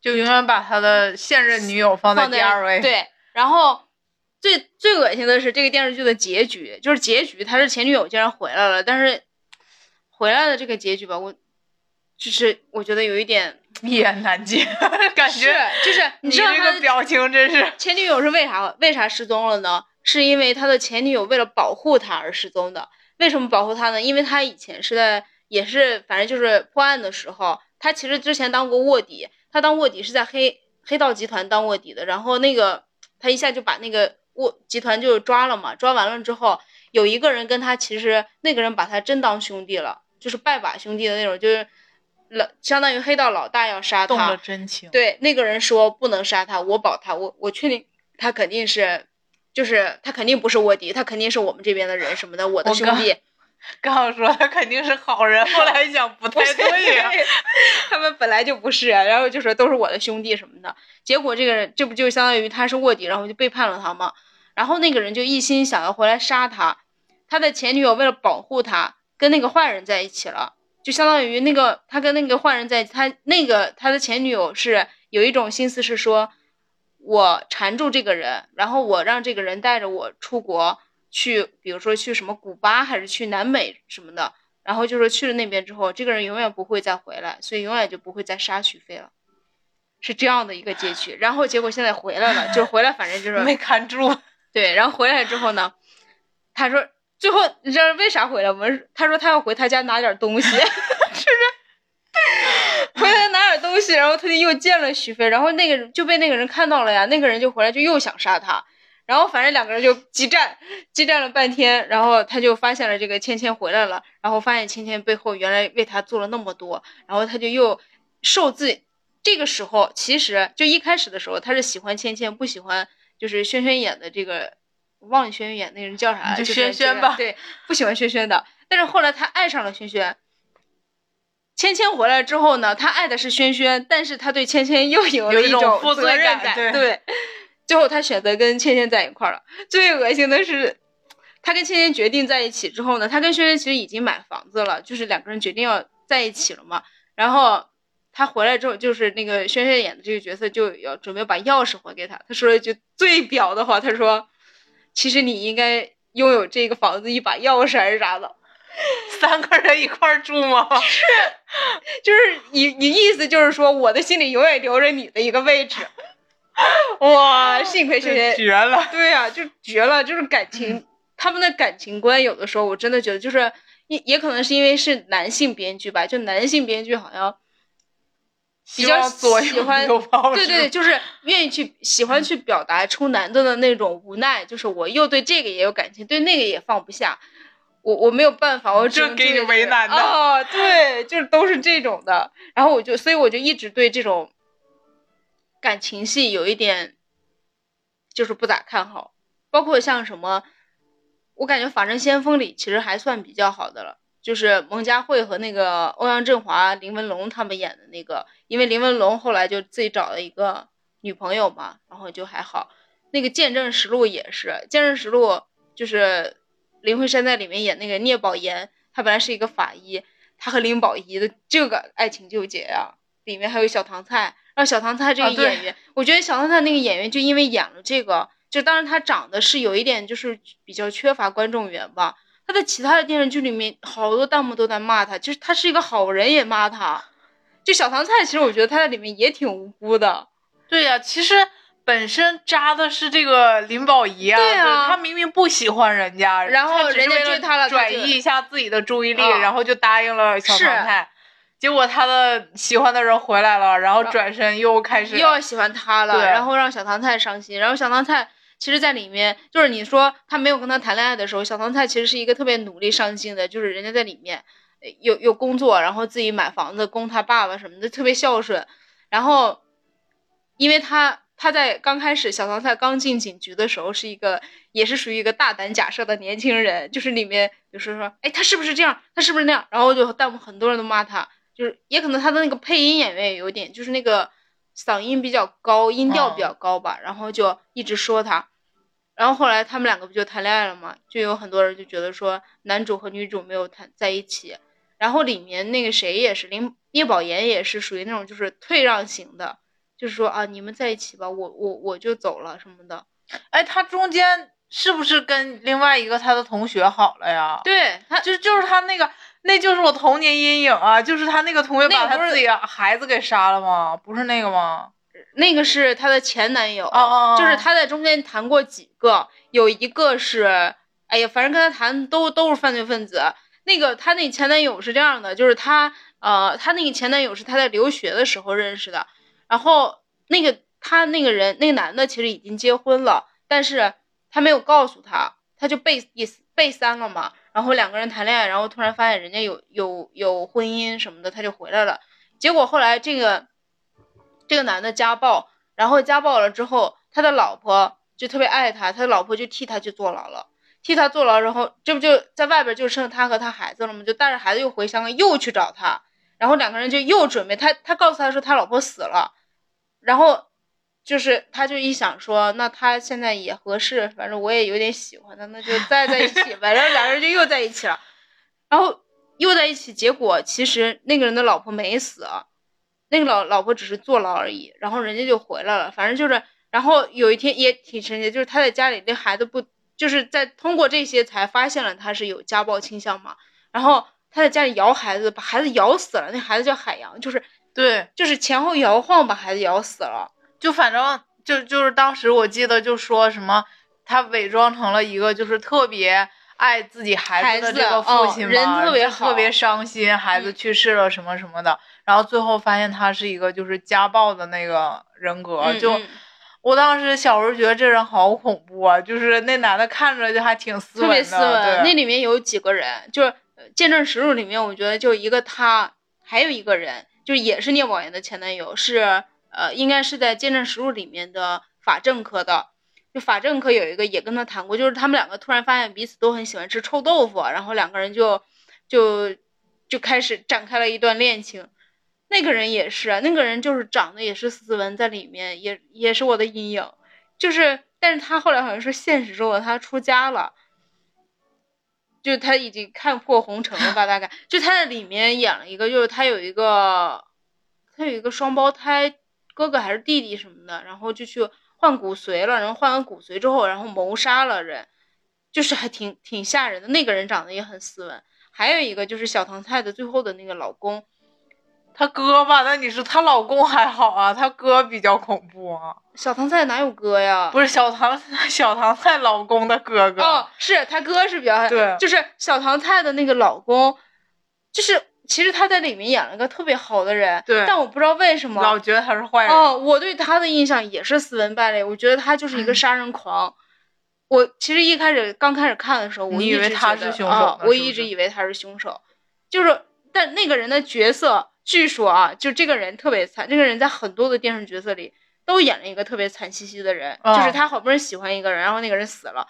就永远把他的现任女友放在第二位。对，然后最最恶心的是这个电视剧的结局，就是结局他是前女友竟然回来了，但是回来的这个结局吧，我就是我觉得有一点一言难尽，感觉就是你这个表情真是。前女友是为啥为啥失踪了呢？是因为他的前女友为了保护他而失踪的。为什么保护他呢？因为他以前是在也是反正就是破案的时候，他其实之前当过卧底。他当卧底是在黑黑道集团当卧底的，然后那个他一下就把那个卧集团就抓了嘛，抓完了之后，有一个人跟他其实那个人把他真当兄弟了，就是拜把兄弟的那种，就是老相当于黑道老大要杀他，动了真情。对，那个人说不能杀他，我保他，我我确定他肯定是，就是他肯定不是卧底，他肯定是我们这边的人什么的，我的兄弟。刚说他肯定是好人，后来想不太对呀，(laughs) 他们本来就不是，然后就说都是我的兄弟什么的，结果这个人这不就相当于他是卧底，然后就背叛了他吗？然后那个人就一心想要回来杀他，他的前女友为了保护他，跟那个坏人在一起了，就相当于那个他跟那个坏人在，他那个他的前女友是有一种心思是说，我缠住这个人，然后我让这个人带着我出国去，比如说去什么古巴还是去南美什么的，然后就是去了那边之后，这个人永远不会再回来，所以永远就不会再杀许飞了，是这样的一个结局。然后结果现在回来了，就是回来，反正就是没看住。(laughs) 对，然后回来之后呢，他说最后你知道为啥回来吗？他说他要回他家拿点东西，(laughs) 是不是？回来拿点东西，然后他就又见了许飞，然后那个人就被那个人看到了呀，那个人就回来就又想杀他，然后反正两个人就激战，激战了半天，然后他就发现了这个芊芊回来了，然后发现芊芊背后原来为他做了那么多，然后他就又受自这个时候其实就一开始的时候他是喜欢芊芊，不喜欢就是轩轩演的这个。忘了轩轩演那个人叫啥，就轩轩吧。对，不喜欢轩轩的，但是后来他爱上了轩轩。芊芊回来之后呢，他爱的是轩轩，但是他对芊芊又有了一种负责任感。对，最后他选择跟芊芊在一块了。最恶心的是，他跟芊芊决定在一起之后呢，他跟轩轩其实已经买房子了，就是两个人决定要在一起了嘛。然后他回来之后，就是那个轩轩演的这个角色就要准备把钥匙还给他。他说了一句最表的话，他说。其实你应该拥有这个房子一把钥匙还是啥的，(laughs) 三个人一块住吗？是，(laughs) 就是你你意思就是说我的心里永远留着你的一个位置。(laughs) 哇，幸亏学姐绝了。(laughs) 对呀，就绝了，就是感情，他们的感情观有的时候我真的觉得就是也也可能是因为是男性编剧吧，就男性编剧好像。比较喜欢，对对，就是愿意去喜欢去表达出男的的那种无奈，就是我又对这个也有感情，对那个也放不下，我我没有办法，我只能给你为难的哦，对，就是都是这种的，然后我就所以我就一直对这种感情戏有一点就是不咋看好，包括像什么，我感觉《法证先锋》里其实还算比较好的了。就是蒙嘉慧和那个欧阳震华、林文龙他们演的那个，因为林文龙后来就自己找了一个女朋友嘛，然后就还好。那个《见证实录》也是，《见证实录》就是林慧珊在里面演那个聂宝言，他本来是一个法医，他和林保怡的这个爱情纠结呀，里面还有小唐菜，后小唐菜这个演员，我觉得小唐菜那个演员就因为演了这个，就当然他长得是有一点就是比较缺乏观众缘吧。他在其他的电视剧里面，好多弹幕都在骂他，就是他是一个好人也骂他。就小唐菜，其实我觉得他在里面也挺无辜的。对呀，其实本身扎的是这个林保怡啊，对啊，他明明不喜欢人家，然后人家追他了，转移一下自己的注意力，然后就答应了小唐菜。结果他的喜欢的人回来了，然后转身又开始又要喜欢他了，然后让小唐菜伤心，然后小唐菜。其实，在里面就是你说他没有跟他谈恋爱的时候，小唐菜其实是一个特别努力上进的，就是人家在里面有有工作，然后自己买房子供他爸爸什么的，特别孝顺。然后，因为他他在刚开始小唐菜刚进警局的时候，是一个也是属于一个大胆假设的年轻人，就是里面就是说，哎，他是不是这样？他是不是那样？然后就弹幕很多人都骂他，就是也可能他的那个配音演员也有点，就是那个嗓音比较高，音调比较高吧，然后就一直说他。然后后来他们两个不就谈恋爱了吗？就有很多人就觉得说男主和女主没有谈在一起。然后里面那个谁也是林聂宝言也是属于那种就是退让型的，就是说啊你们在一起吧，我我我就走了什么的。哎，他中间是不是跟另外一个他的同学好了呀？对，他就就是他那个，那就是我童年阴影啊，就是他那个同学把他自己孩子给杀了吗？不是那个吗？那个是她的前男友，哦就是她在中间谈过几个，有一个是，哎呀，反正跟他谈都都是犯罪分子。那个她那前男友是这样的，就是她，呃，她那个前男友是她在留学的时候认识的，然后那个他那个人那个男的其实已经结婚了，但是他没有告诉他，他就被被三了嘛。然后两个人谈恋爱，然后突然发现人家有有有婚姻什么的，他就回来了。结果后来这个。这个男的家暴，然后家暴了之后，他的老婆就特别爱他，他的老婆就替他去坐牢了，替他坐牢，然后这不就在外边就剩他和他孩子了吗？就带着孩子又回香港，又去找他，然后两个人就又准备他，他告诉他说他老婆死了，然后就是他就一想说，那他现在也合适，反正我也有点喜欢他，那就再在一起吧，然后两个人就又在一起了，然后又在一起，结果其实那个人的老婆没死。那个老老婆只是坐牢而已，然后人家就回来了。反正就是然后有一天也挺神奇，就是他在家里那孩子不就是在通过这些才发现了他是有家暴倾向嘛，然后他在家里摇孩子，把孩子摇死了，那孩子叫海洋，就是对，就是前后摇晃把孩子摇死了，就反正就就是当时我记得就说什么，他伪装成了一个就是特别爱自己孩子的这个父亲嘛，人特别好，特别伤心，孩子去世了什么什么的，然后最后发现他是一个就是家暴的那个人格，就。我当时小时候觉得这人好恐怖啊，就是那男的看着就还挺斯文的。特别斯文。那里面有几个人，就是《见证实录》里面，我觉得就一个他，还有一个人，就也是聂宝言的前男友，是呃，应该是在《见证实录》里面的法政科的。就法政科有一个也跟他谈过，就是他们两个突然发现彼此都很喜欢吃臭豆腐，然后两个人就就就开始展开了一段恋情。那个人也是，那个人就是长得也是斯文，在里面也也是我的阴影，就是，但是他后来好像是现实中的他出家了，就他已经看破红尘了吧，大概就他在里面演了一个，就是他有一个，他有一个双胞胎哥哥还是弟弟什么的，然后就去换骨髓了，然后换完骨髓之后，然后谋杀了人，就是还挺挺吓人的。那个人长得也很斯文，还有一个就是小唐菜的最后的那个老公。他哥吧？那你说她老公还好啊？他哥比较恐怖啊！小唐菜哪有哥呀？不是小唐 (laughs) 小唐菜老公的哥哥哦，是他哥是比较对，就是小唐菜的那个老公，就是其实他在里面演了个特别好的人，对，但我不知道为什么老觉得他是坏人。哦，我对他的印象也是斯文败类，我觉得他就是一个杀人狂。我其实一开始刚开始看的时候，我以为他是凶手，我一直以为他是凶手，就是但那个人的角色。据说啊，就这个人特别惨。这个人在很多的电视角色里都演了一个特别惨兮兮的人，就是他好不容易喜欢一个人，然后那个人死了。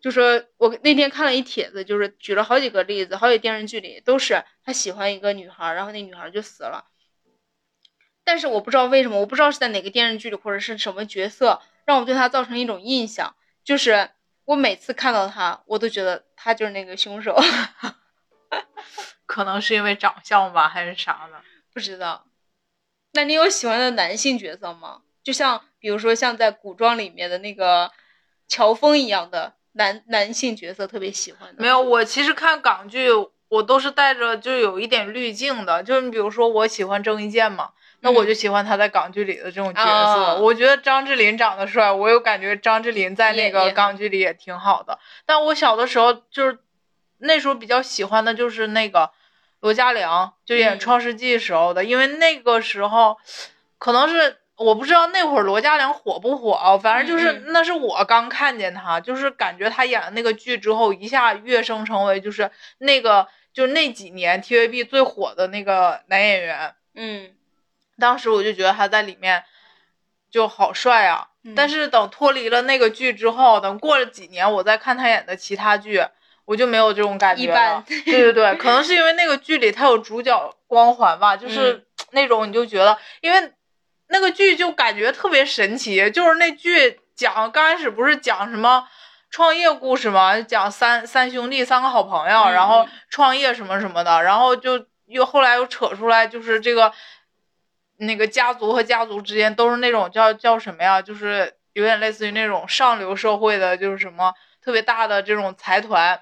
就说我那天看了一帖子，就是举了好几个例子，好几电视剧里都是他喜欢一个女孩，然后那女孩就死了。但是我不知道为什么，我不知道是在哪个电视剧里或者是什么角色让我对他造成一种印象，就是我每次看到他，我都觉得他就是那个凶手。(laughs) 可能是因为长相吧，还是啥呢？不知道，那你有喜欢的男性角色吗？就像比如说像在古装里面的那个乔峰一样的男男性角色，特别喜欢的。没有，我其实看港剧，我都是带着就有一点滤镜的。就是你比如说我喜欢郑伊健嘛，那我就喜欢他在港剧里的这种角色。我觉得张智霖长得帅，我又感觉张智霖在那个港剧里也挺好的。但我小的时候就是那时候比较喜欢的就是那个。罗嘉良就演《创世纪》时候的，因为那个时候，可能是我不知道那会儿罗嘉良火不火啊，反正就是那是我刚看见他，就是感觉他演了那个剧之后，一下跃升成为就是那个就那几年 TVB 最火的那个男演员。嗯，当时我就觉得他在里面就好帅啊，但是等脱离了那个剧之后，等过了几年，我再看他演的其他剧。我就没有这种感觉了，对对对，可能是因为那个剧里他有主角光环吧，就是那种你就觉得，因为那个剧就感觉特别神奇，就是那剧讲刚开始不是讲什么创业故事嘛，讲三三兄弟三个好朋友，然后创业什么什么的，然后就又后来又扯出来，就是这个那个家族和家族之间都是那种叫叫什么呀，就是有点类似于那种上流社会的，就是什么特别大的这种财团。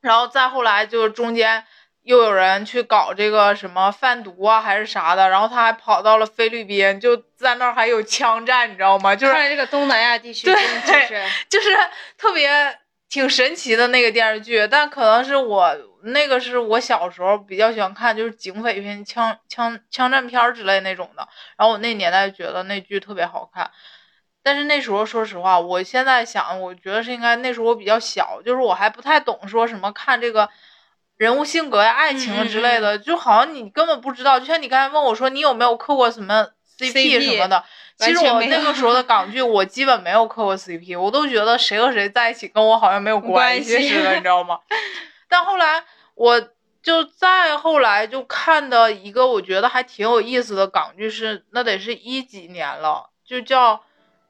然后再后来，就是中间又有人去搞这个什么贩毒啊，还是啥的。然后他还跑到了菲律宾，就在那儿还有枪战，你知道吗？就是这个东南亚地区，(laughs) 对，就是就是特别挺神奇的那个电视剧。但可能是我那个是我小时候比较喜欢看，就是警匪片、枪枪枪战片之类那种的。然后我那年代觉得那剧特别好看。但是那时候，说实话，我现在想，我觉得是应该那时候我比较小，就是我还不太懂说什么看这个人物性格呀、爱情之类的，就好像你根本不知道。就像你刚才问我说你有没有磕过什么 CP 什么的，其实我那个时候的港剧 (laughs) 我基本没有磕过 CP，我都觉得谁和谁在一起跟我好像没有关系似的，(laughs) 你知道吗？但后来我就再后来就看的一个我觉得还挺有意思的港剧是，那得是一几年了，就叫。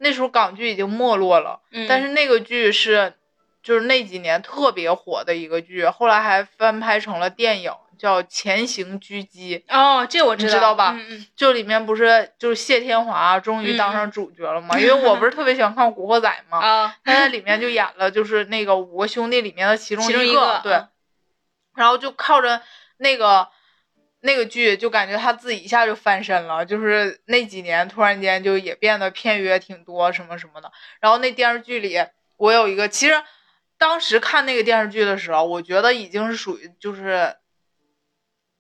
那时候港剧已经没落了，但是那个剧是，就是那几年特别火的一个剧，后来还翻拍成了电影，叫《前行狙击》，哦，这我知道，知道吧嗯嗯就里面不是就是谢天华终于当上主角了吗？因为我不是特别喜欢看《古惑仔》吗，啊，他在里面就演了就是那个五个兄弟里面的其中一个，个对嗯，然后就靠着那个那个剧，就感觉他自己一下就翻身了，就是那几年突然间就也变得片约挺多什么什么的。然后那电视剧里，我有一个，其实当时看那个电视剧的时候，我觉得已经是属于就是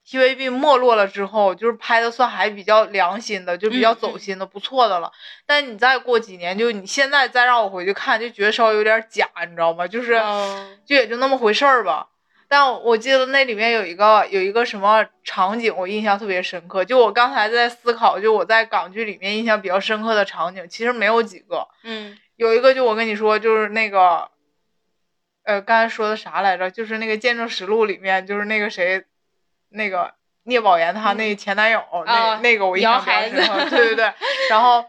TVB 没落了之后，就是拍的算还比较良心的，就比较走心的，不错的了。但你再过几年，就你现在再让我回去看，就觉得稍微有点假，你知道吗？就是。哦就也就那么回事儿吧。但我记得那里面有一个有一个什么场景，我印象特别深刻。就我刚才在思考，就我在港剧里面印象比较深刻的场景，其实没有几个。嗯有一个就我跟你说，就是那个，呃，刚才说的啥来着？就是那个《见证实录》里面，就是那个谁，那个聂宝言他那前男友，那啊那个我印象比较深刻。对对对。(laughs) 然后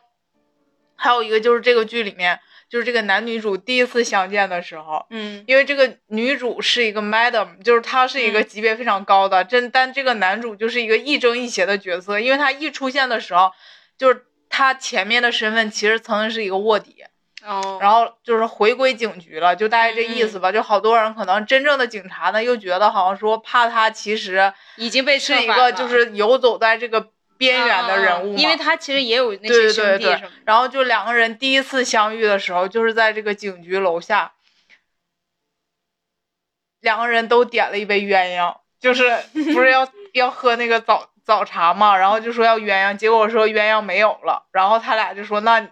还有一个就是这个剧里面，就是这个男女主第一次相见的时候，嗯因为这个女主是一个 madam，就是她是一个嗯级别非常高的，真但这个男主就是一个亦正亦邪的角色，因为他一出现的时候，就是他前面的身份其实曾经是一个卧底，哦，然后就是回归警局了，就大概这意思吧。就好多人可能真正的警察呢，又觉得好像说怕他其实已经被是一个就是游走在这个边缘的人物因为他其实也有那对些对对对。然后就两个人第一次相遇的时候，就是在这个警局楼下，两个人都点了一杯鸳鸯，就是不是要 (laughs) 要喝那个早早茶嘛，然后就说要鸳鸯，结果说鸳鸯没有了，然后他俩就说那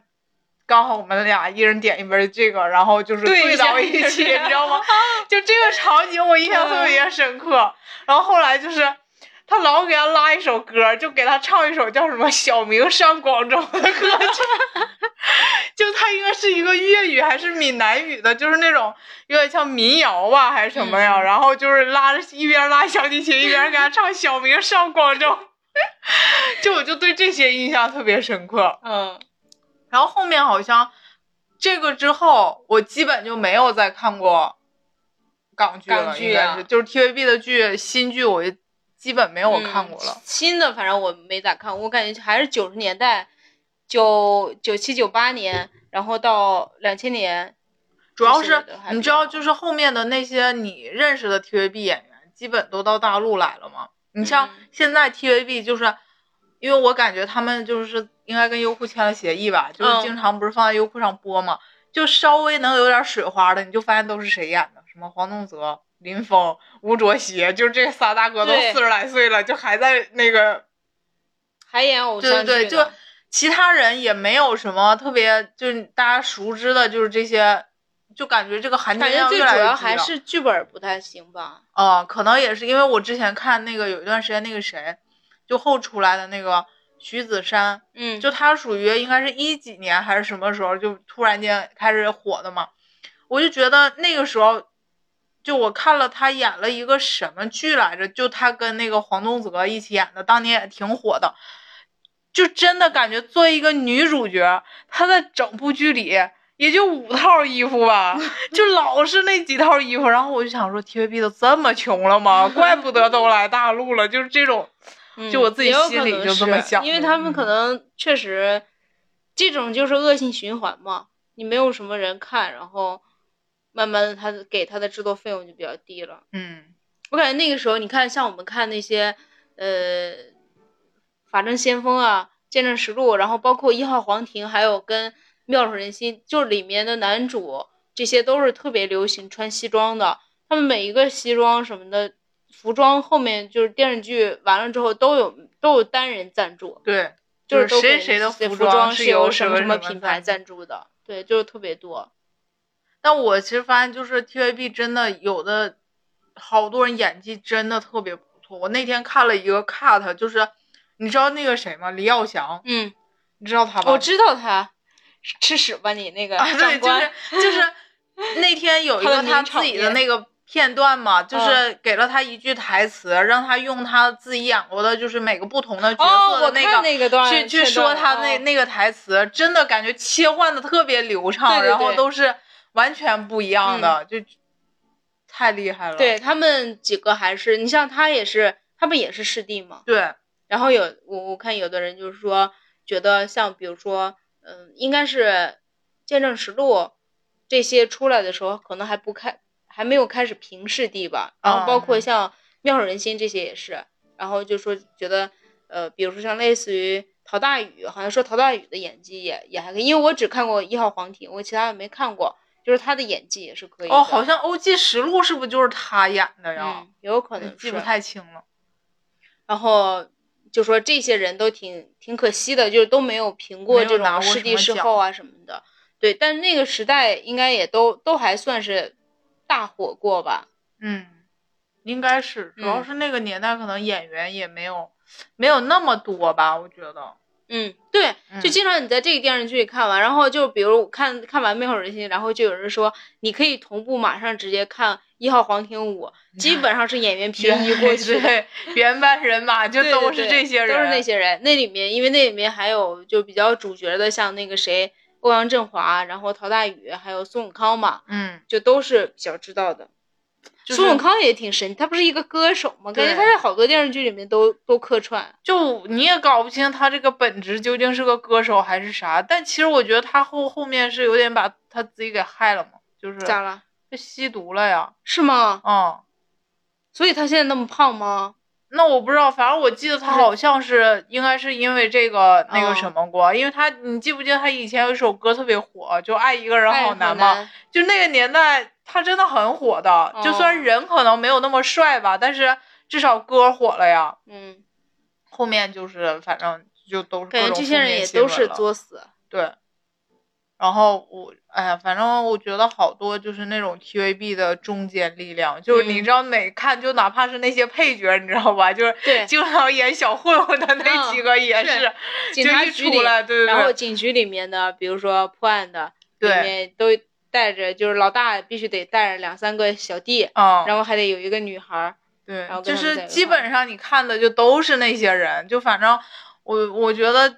刚好我们俩一人点一杯这个，然后就是对到一起，你知道吗？(laughs) 就这个场景我印象特别深刻。然后后来就是他老给他拉一首歌，就给他唱一首叫什么《小明上广州》的歌曲，(laughs) 就他应该是一个粤语还是闽南语的，就是那种有点像民谣吧还是什么呀？嗯然后就是拉着一边拉小提琴一边给他唱《小明上广州》，(laughs) 就我就对这些印象特别深刻。嗯然后后面好像这个之后，我基本就没有再看过港剧了，港剧啊应该是就是 TVB 的剧，新剧我基本没有看过了。嗯新的反正我没咋看，我感觉还是九十年代，九九七九八年，然后到两千年，主要是你知道，就是后面的那些你认识的 TVB 演员，基本都到大陆来了嘛。你像嗯现在 TVB，就是因为我感觉他们就是应该跟优酷签了协议吧，就是嗯。经常不是放在优酷上播嘛，就稍微能有点水花的，你就发现都是谁演的，什么黄宗泽、林峰、吴卓羲，就是这仨大哥都对。四十来岁了，就还在那个还演偶像剧对对对，就其他人也没有什么特别，就是大家熟知的，就是这些，就感觉这个韩剧感觉最量越来越低主要还是剧本不太行吧。啊、可能也是因为我之前看那个有一段时间那个谁，就后出来的那个徐子珊，嗯，就她属于应该是一几年还是什么时候就突然间开始火的嘛，我就觉得那个时候。就我看了她演了一个什么剧来着，就她跟那个黄宗泽一起演的，当年也挺火的。就真的感觉作为一个女主角，她在整部剧里也就五套衣服吧，(laughs) 就老是那几套衣服。然后我就想说，TVB 都这么穷了吗？(laughs) 怪不得都来大陆了，就是这种。嗯就我自己心里就这么想因为他们可嗯能确实，这种就是恶性循环嘛。你没有什么人看，然后慢慢的他给他的制作费用就比较低了。嗯我感觉那个时候，你看像我们看那些呃，《法证先锋》啊，《见证实录》，然后包括《一号皇庭》，还有跟《妙手仁心》，就里面的男主，这些都是特别流行穿西装的。他们每一个西装什么的，服装后面就是电视剧完了之后都有都有单人赞助，对，就是谁谁的服服装是是由什么什么品牌赞赞助的，对，就是特别多。但我其实发现，就是 TVB 真的有的好多人演技真的特别不错。我那天看了一个 cut，就是你知道那个谁吗？李耀祥，嗯，你知道他吧？我知道他吃屎吧你那个啊，对，就，是就是那天有一个他自己的那个片段嘛，就嗯是给了他一句台词，让他用他自己演过的，就是每个不同的角色的那个。看那个段去去说他那那个台词，真的感觉切换的特别流畅，对对然后都是完全不一样的，就太厉害了。对他们几个还是，你像他也是他不也是师弟嘛？对，然后有我我看有的人就是说，觉得像比如说，嗯，应该是《见证实录》这些出来的时候，可能还不开，还没有开始评视帝吧。然后包括嗯像《妙手仁心》这些也是，然后就说觉得，呃，比如说像类似于陶大宇，好像说陶大宇的演技也也还可以，因为我只看过《一号皇庭》，我其他的没看过，就是他的演技也是可以。哦，好像《欧记实录》是不是就是他演的呀嗯？，有可能记不太清了。然后就说这些人都挺挺可惜的，就是都没有评过这种视帝视后啊什么的。对，但是那个时代应该也都都还算是大火过吧。嗯，应该是，主要嗯是那个年代可能演员也没有没有那么多吧，我觉得。嗯，对，就嗯经常你在这个电视剧里看完，然后就比如看看完《美好人心》，然后就有人说你可以同步马上直接看《一号黄庭五》，(laughs) 基本上是演员平移过去。对，原班人马就都是这些人，都是那些人。那里面，因为那里面还有就比较主角的，像那个谁，欧阳震华，然后陶大宇，还有孙永康嘛，嗯，就都是比较知道的。就是孙永康也挺神，他不是一个歌手吗？感觉他在好多电视剧里面都都客串。就你也搞不清他这个本质究竟是个歌手还是啥，但其实我觉得他后后面是有点把他自己给害了嘛，就是咋了？他吸毒了呀，是吗？嗯。所以他现在那么胖吗？那我不知道，反正我记得他好像是应该是因为这个那个哦什么过，因为他你记不记得他以前有一首歌特别火，就爱一个人哎好难吗？？就那个年代他真的很火的，就虽然哦人可能没有那么帅吧，但是至少歌火了呀。嗯，后面就是反正就都是各感觉这些人也都是作死。对。然后我哎呀，反正我觉得好多就是那种 TVB 的中坚力量，就是你嗯知道哪看就哪怕是那些配角，你知道吧？就是经常演小混混的那嗯几个也是是，警就一察局里，出来，对对然后，警局里面的，比如说破案的，里对面都带着，就是老大必须得带着两三个小弟，嗯，然后还得有一个女孩。对，就是基本上你看的就都是那些人，就反正我我觉得，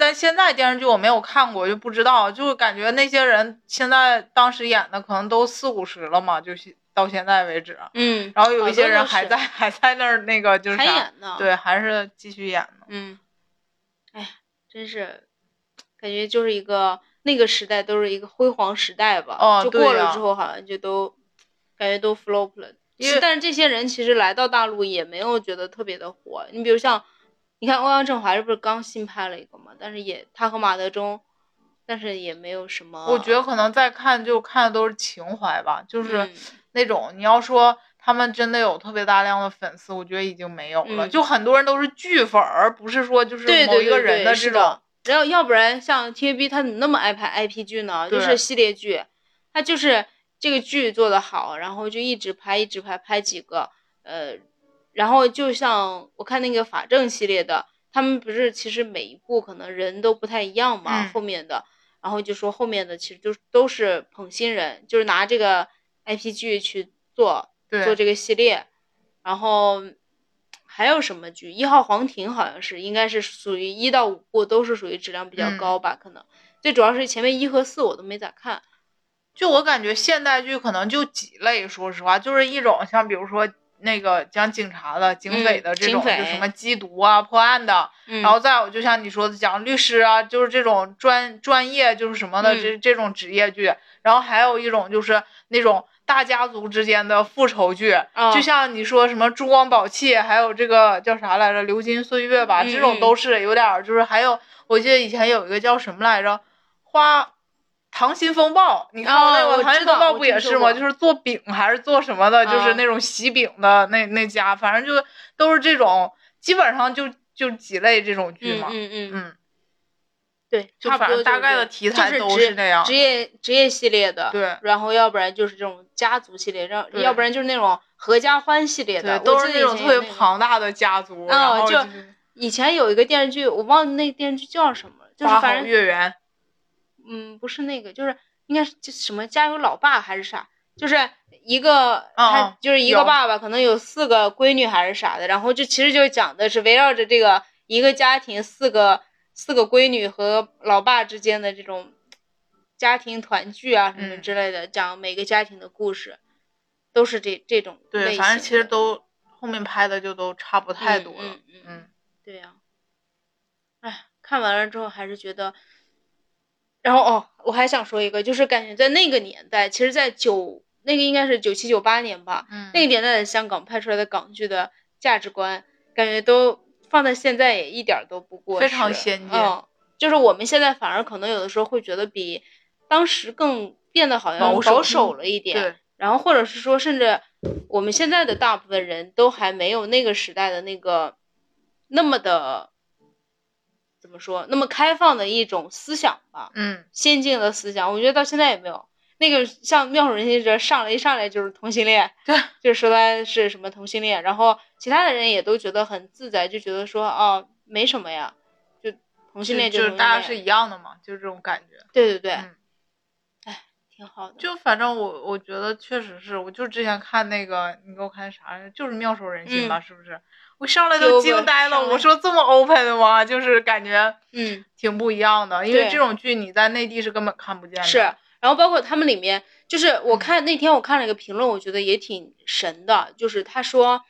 但现在电视剧我没有看过，就不知道，就感觉那些人现在当时演的可能都四五十了嘛，就是到现在为止，嗯，然后有一些人还在还在那儿那个就是，还演呢。，对，还是继续演呢。嗯，哎呀，真是感觉就是一个那个时代都是一个辉煌时代吧。哦就过了之后好像就都感觉都 flop 了。因为但是这些人其实来到大陆也没有觉得特别的火。你比如像，你看欧阳震华这不是刚新拍了一个嘛，但是也他和马德钟，但是也没有什么。我觉得可能再看就看的都是情怀吧，就是嗯那种你要说他们真的有特别大量的粉丝，我觉得已经没有了。嗯就很多人都是剧粉儿，而不是说就是某一个人的这种。对是的。然后要不然像 TVB 他怎么那么爱拍 IP 剧呢？就是系列剧，他就是这个剧做得好，然后就一直拍一直拍，拍几个，呃，然后就像我看那个法证系列的，他们不是其实每一部可能人都不太一样嘛，嗯后面的，然后就说后面的其实就都是捧新人，就是拿这个 IP 剧去做，对，做这个系列，然后还有什么剧？《一号皇庭》好像是，应该是属于一到五部都是属于质量比较嗯高吧，可能最主要是前面一和四我都没咋看。就我感觉现代剧可能就几类，说实话，就是一种像比如说那个讲警察的、警匪的这种，就什么缉毒啊、破案的，嗯，然后再有就像你说的讲律师啊，就是这种专专业就是什么的、嗯这这种职业剧，然后还有一种就是那种大家族之间的复仇剧，哦就像你说什么珠光宝气，还有这个叫啥来着，流金岁月吧，嗯这种嗯都是有点儿就是还有我记得以前有一个叫什么来着，花。溏心风暴，你看过那个溏心风暴》不也是吗？就是做饼还是做什么的，就是啊那种喜饼的那那家，反正就都是这种，基本上就就几类这种剧嗯嘛。嗯嗯，嗯，对，就差不多大概的题材都是那样职业职业系列的，对然后要不然就是这种家族系列，让要不然就是那种合家欢系列的，对，都是那种特别庞大的家族，然后哦就以前有一个电视剧，我忘了那个电视剧叫什么了，就是反正月圆，嗯，不是那个，就是应该是就什么家有老爸还是啥，就是一个他嗯就是一个爸爸，可能有四个闺女还是啥的，然后就其实就讲的是围绕着这个一个家庭四个四个闺女和老爸之间的这种家庭团聚啊什么嗯。之类的，讲每个家庭的故事，都是这这种对，反正其实都后面拍的就都差不太多了。嗯嗯嗯，对呀、哎，看完了之后还是觉得，然后哦，我还想说一个，就是感觉在那个年代，其实，在九那个应该是九七九八年吧，嗯，那个年代的香港拍出来的港剧的价值观，感觉都放在现在也一点儿都不过时，非常先进嗯，就是我们现在反而可能有的时候会觉得比当时更变得好像保守了一点，对，然后或者是说，甚至我们现在的大部分人都还没有那个时代的那个那么的怎么说，那么开放的一种思想吧，嗯，先进的思想，我觉得到现在也没有。那个像妙手仁心这上来一上来就是同性恋，(laughs) 对，就说他是什么同性恋，然后其他的人也都觉得很自在，就觉得说哦没什么呀，就同性恋就是大家是一样的嘛，就是这种感觉。对对对，嗯哎，挺好的，就反正我我觉得确实是，我就之前看那个，你给我看啥呀？就是妙手仁心吧，是不是？我上来都惊呆了，我说这么 open 的吗？就是感觉嗯。挺不一样的，因为这种剧你在内地是根本看不见的。是，然后包括他们里面，就是我嗯看那天我看了一个评论，我觉得也挺神的，就是他说，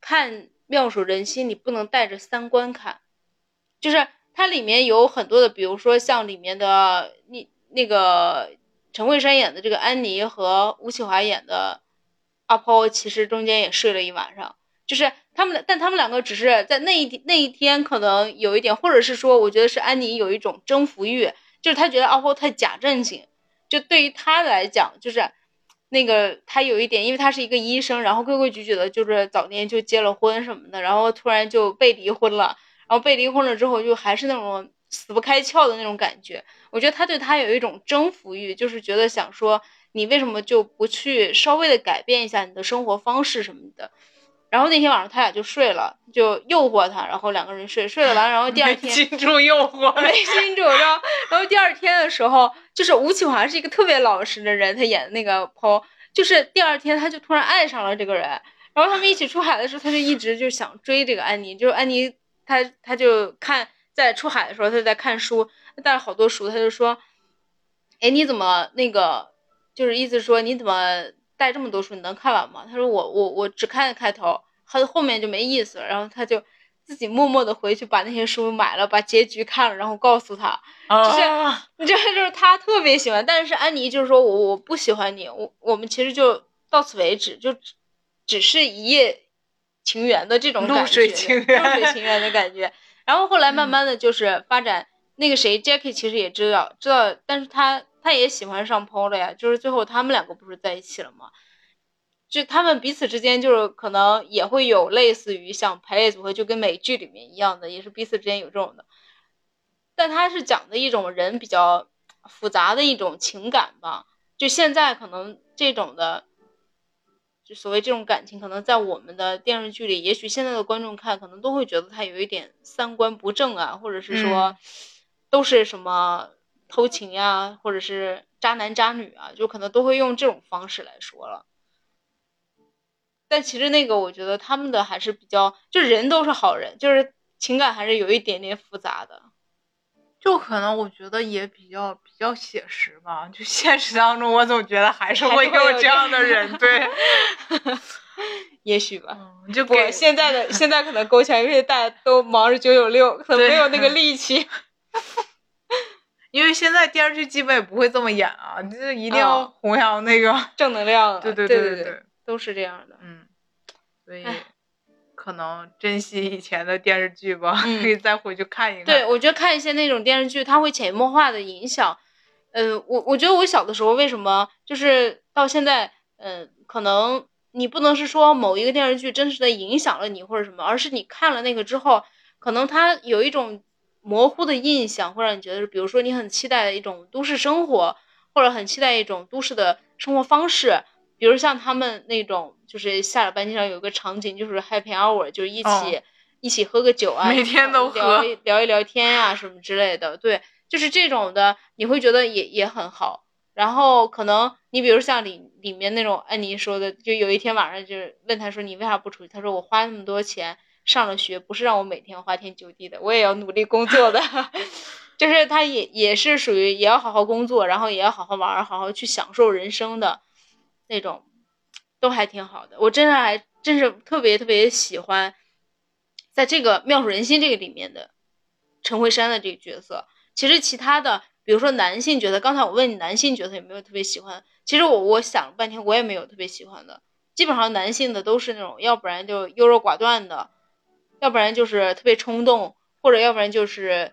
看《妙手仁心》你不能带着三观看，就是它里面有很多的，比如说像里面的那那个陈慧珊演的这个安妮和吴启华演的阿抛，其实中间也睡了一晚上。就是他们，但他们两个只是在那一天那一天可能有一点，或者是说，我觉得是安妮有一种征服欲，就是她觉得阿抛太假正经，就对于她来讲，就是那个他有一点，因为他是一个医生，然后规规矩矩的，就是早年就结了婚什么的，然后突然就被离婚了，然后被离婚了之后，就还是那种死不开窍的那种感觉。我觉得他对她有一种征服欲，就是觉得想说，你为什么就不去稍微的改变一下你的生活方式什么的。然后那天晚上他俩就睡了，就诱惑他，然后两个人睡，睡了完，然后第二没天禁住诱惑。没禁住，然后然后第二天的时候，就是吴启华是一个特别老实的人，他演的那个 Paul，就是第二天他就突然爱上了这个人，然后他们一起出海的时候，他就一直就想追这个安妮，就是安妮他他就看在出海的时候他就在看书，他带了好多书，他就说，哎你怎么那个就是意思说你怎么带这么多书你能看完吗？他说我我我只看开头，他后面就没意思了，然后他就。自己默默的回去把那些书买了，把结局看了，然后告诉他，就是啊 (laughs) 你知道，就是他特别喜欢，但是安妮就是说我我不喜欢你，我我们其实就到此为止，就只只是一夜情缘的这种感觉，露水情缘露水情缘的感觉。然后后来慢慢的就是发展，那个谁 Jackie 其实也知道知道，但是他他也喜欢上 Paul 了呀，就是最后他们两个不是在一起了吗？就他们彼此之间就是可能也会有类似于像排列组合，就跟美剧里面一样的，也是彼此之间有这种的。但他是讲的一种人比较复杂的一种情感吧。就现在可能这种的，就所谓这种感情，可能在我们的电视剧里，也许现在的观众看，可能都会觉得他有一点三观不正啊，或者是说嗯都是什么偷情呀、或者是渣男渣女啊，就可能都会用这种方式来说了。但其实那个，我觉得他们的还是比较，就人都是好人，就是情感还是有一点点复杂的。就可能我觉得也比较比较写实吧，就现实当中，我总觉得还是会会有这样的人，对，(laughs) 也许吧。嗯，就不给，现在的现在可能勾起来，因为大家都忙着九九六，可能没有那个力气。(laughs) 因为现在电视剧基本也不会这么演啊，就是一定要哦弘扬那个，(laughs) 正能量啊，对对对对对，都是这样的。嗯，所以可能珍惜以前的电视剧吧，嗯可以再回去看一看。对，我觉得看一些那种电视剧，它会潜移默化的影响。呃，我我觉得我小的时候为什么就是到现在，呃，可能你不能是说某一个电视剧真实的影响了你或者什么，而是你看了那个之后，可能它有一种模糊的印象，会让你觉得，比如说你很期待一种都市生活，或者很期待一种都市的生活方式，比如像他们那种，就是下了班经常有个场景，就是 happy hour，就是一起、哦一起喝个酒啊，每天都聊喝一聊一聊天呀、什么之类的。对，就是这种的，你会觉得也也很好。然后可能你比如像里里面那种安妮说的，就有一天晚上就是问他说你为啥不出去？他说我花那么多钱上了学，不是让我每天花天酒地的，我也要努力工作的。(laughs) 就是他也也是属于也要好好工作，然后也要好好玩，好好去享受人生的那种，都还挺好的。我真的还真是特别特别喜欢，在这个妙手仁心这个里面的陈慧珊的这个角色。其实其他的，比如说男性角色，刚才我问你男性角色有没有特别喜欢，其实我我想了半天，我也没有特别喜欢的。基本上男性的都是那种，要不然就优柔寡断的，要不然就是特别冲动，或者要不然就是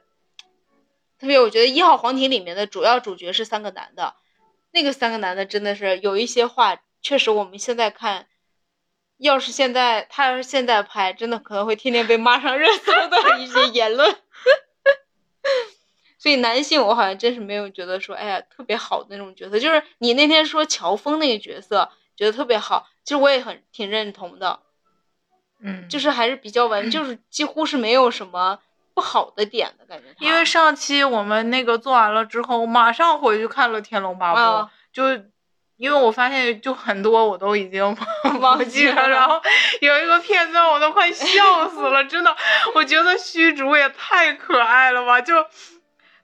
特别。我觉得《一号皇庭》里面的主要主角是三个男的，那个三个男的真的是有一些话，确实我们现在看，要是现在他要是现在拍，真的可能会天天被骂上热搜的一些言论。(laughs) 所以男性我好像真是没有觉得说，哎呀特别好的那种角色。就是你那天说乔峰那个角色，觉得特别好，其实我也很挺认同的。嗯，就是还是比较完，就是几乎是没有什么不好的点的感觉。因为上期我们那个做完了之后，马上回去看了《天龙八部》，就因为我发现就很多我都已经忘记了，然后有一个片段我都快笑死了，真的，我觉得虚竹也太可爱了吧，就。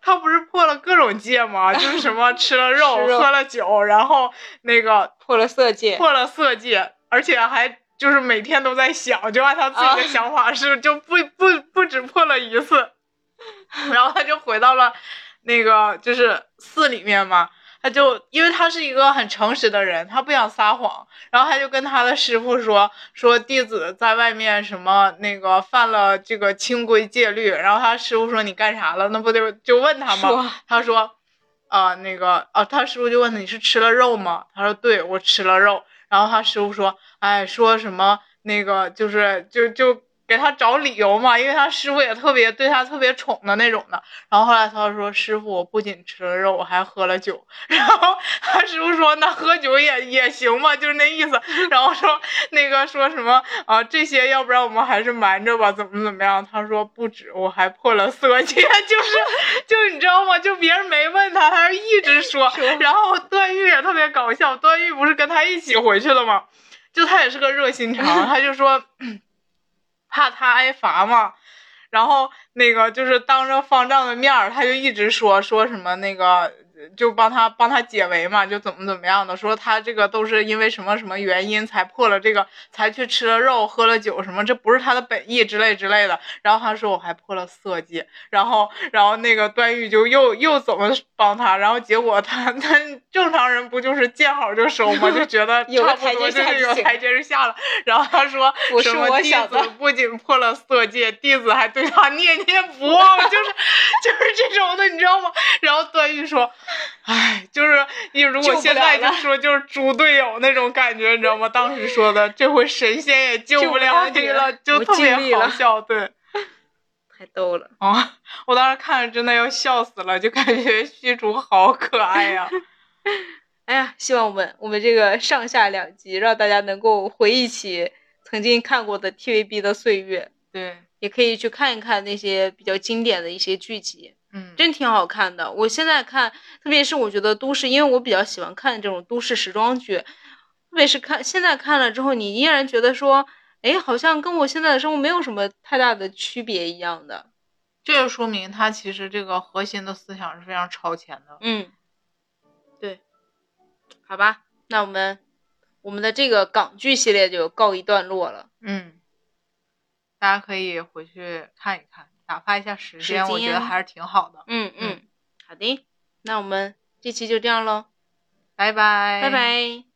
他不是破了各种戒吗？就是什么吃了肉，(laughs) 喝了酒，然后那个破了色戒，破了色戒，而且还就是每天都在想，就按他自己的想法是就不不不止破了一次，(laughs) 然后他就回到了那个就是寺里面嘛。他就因为他是一个很诚实的人，他不想撒谎，然后他就跟他的师傅说说弟子在外面什么那个犯了这个清规戒律，然后他师傅说你干啥了？那不就就问他吗？他说啊那个啊，他师傅就问他你是吃了肉吗？他说对，我吃了肉。然后他师傅说哎说什么那个就是就就。给他找理由嘛，因为他师傅也特别对他特别宠的那种的。然后后来他说：“师傅，我不仅吃了肉，我还喝了酒。(laughs) ”然后他师傅说：“那喝酒也也行嘛，就是那意思。”然后说那个说什么啊？这些要不然我们还是瞒着吧，怎么怎么样？他说不止，我还破了色戒，(laughs) 就是就你知道吗？就别人没问他，他就一直 (laughs) 说。然后段誉也特别搞笑，段誉不是跟他一起回去了吗？就他也是个热心肠，他就说。怕他挨罚嘛，然后那个就是当着方丈的面儿，他就一直说说什么那个。就帮他帮他解围嘛，就怎么怎么样的，说他这个都是因为什么什么原因才破了这个，才去吃了肉喝了酒什么，这不是他的本意之类之类的。然后他说我还破了色戒，然后然后那个段誉就又又怎么帮他，然后结果他他正常人不就是见好就收吗？就觉得 (laughs) 差不多就是有台阶下了。然后他说什么弟子不仅破了色戒，弟子还对他念念不忘，就是 (laughs) 就是这种的，你知道吗？然后段誉说。(laughs) 唉，就是你如果现在就说就是猪队友那种感觉，你知道吗？当时说的这回神仙也救不了你了，就特别好笑，对，(laughs) 太逗了啊！我当时看着真的要笑死了，就感觉虚竹好可爱呀。(laughs) 哎呀，希望我们我们这个上下两集让大家能够回忆起曾经看过的 TVB 的岁月，对，也可以去看一看那些比较经典的一些剧集。嗯，真挺好看的。我现在看，特别是我觉得都市，因为我比较喜欢看这种都市时装剧，特别是看现在看了之后，你依然觉得说，哎，好像跟我现在的生活没有什么太大的区别一样的。这就说明他其实这个核心的思想是非常超前的。嗯，对，好吧，那我们我们的这个港剧系列就告一段落了。嗯，大家可以回去看一看。打发一下时间，我觉得还是挺好的。嗯嗯，好的，那我们这期就这样喽，拜拜，拜拜。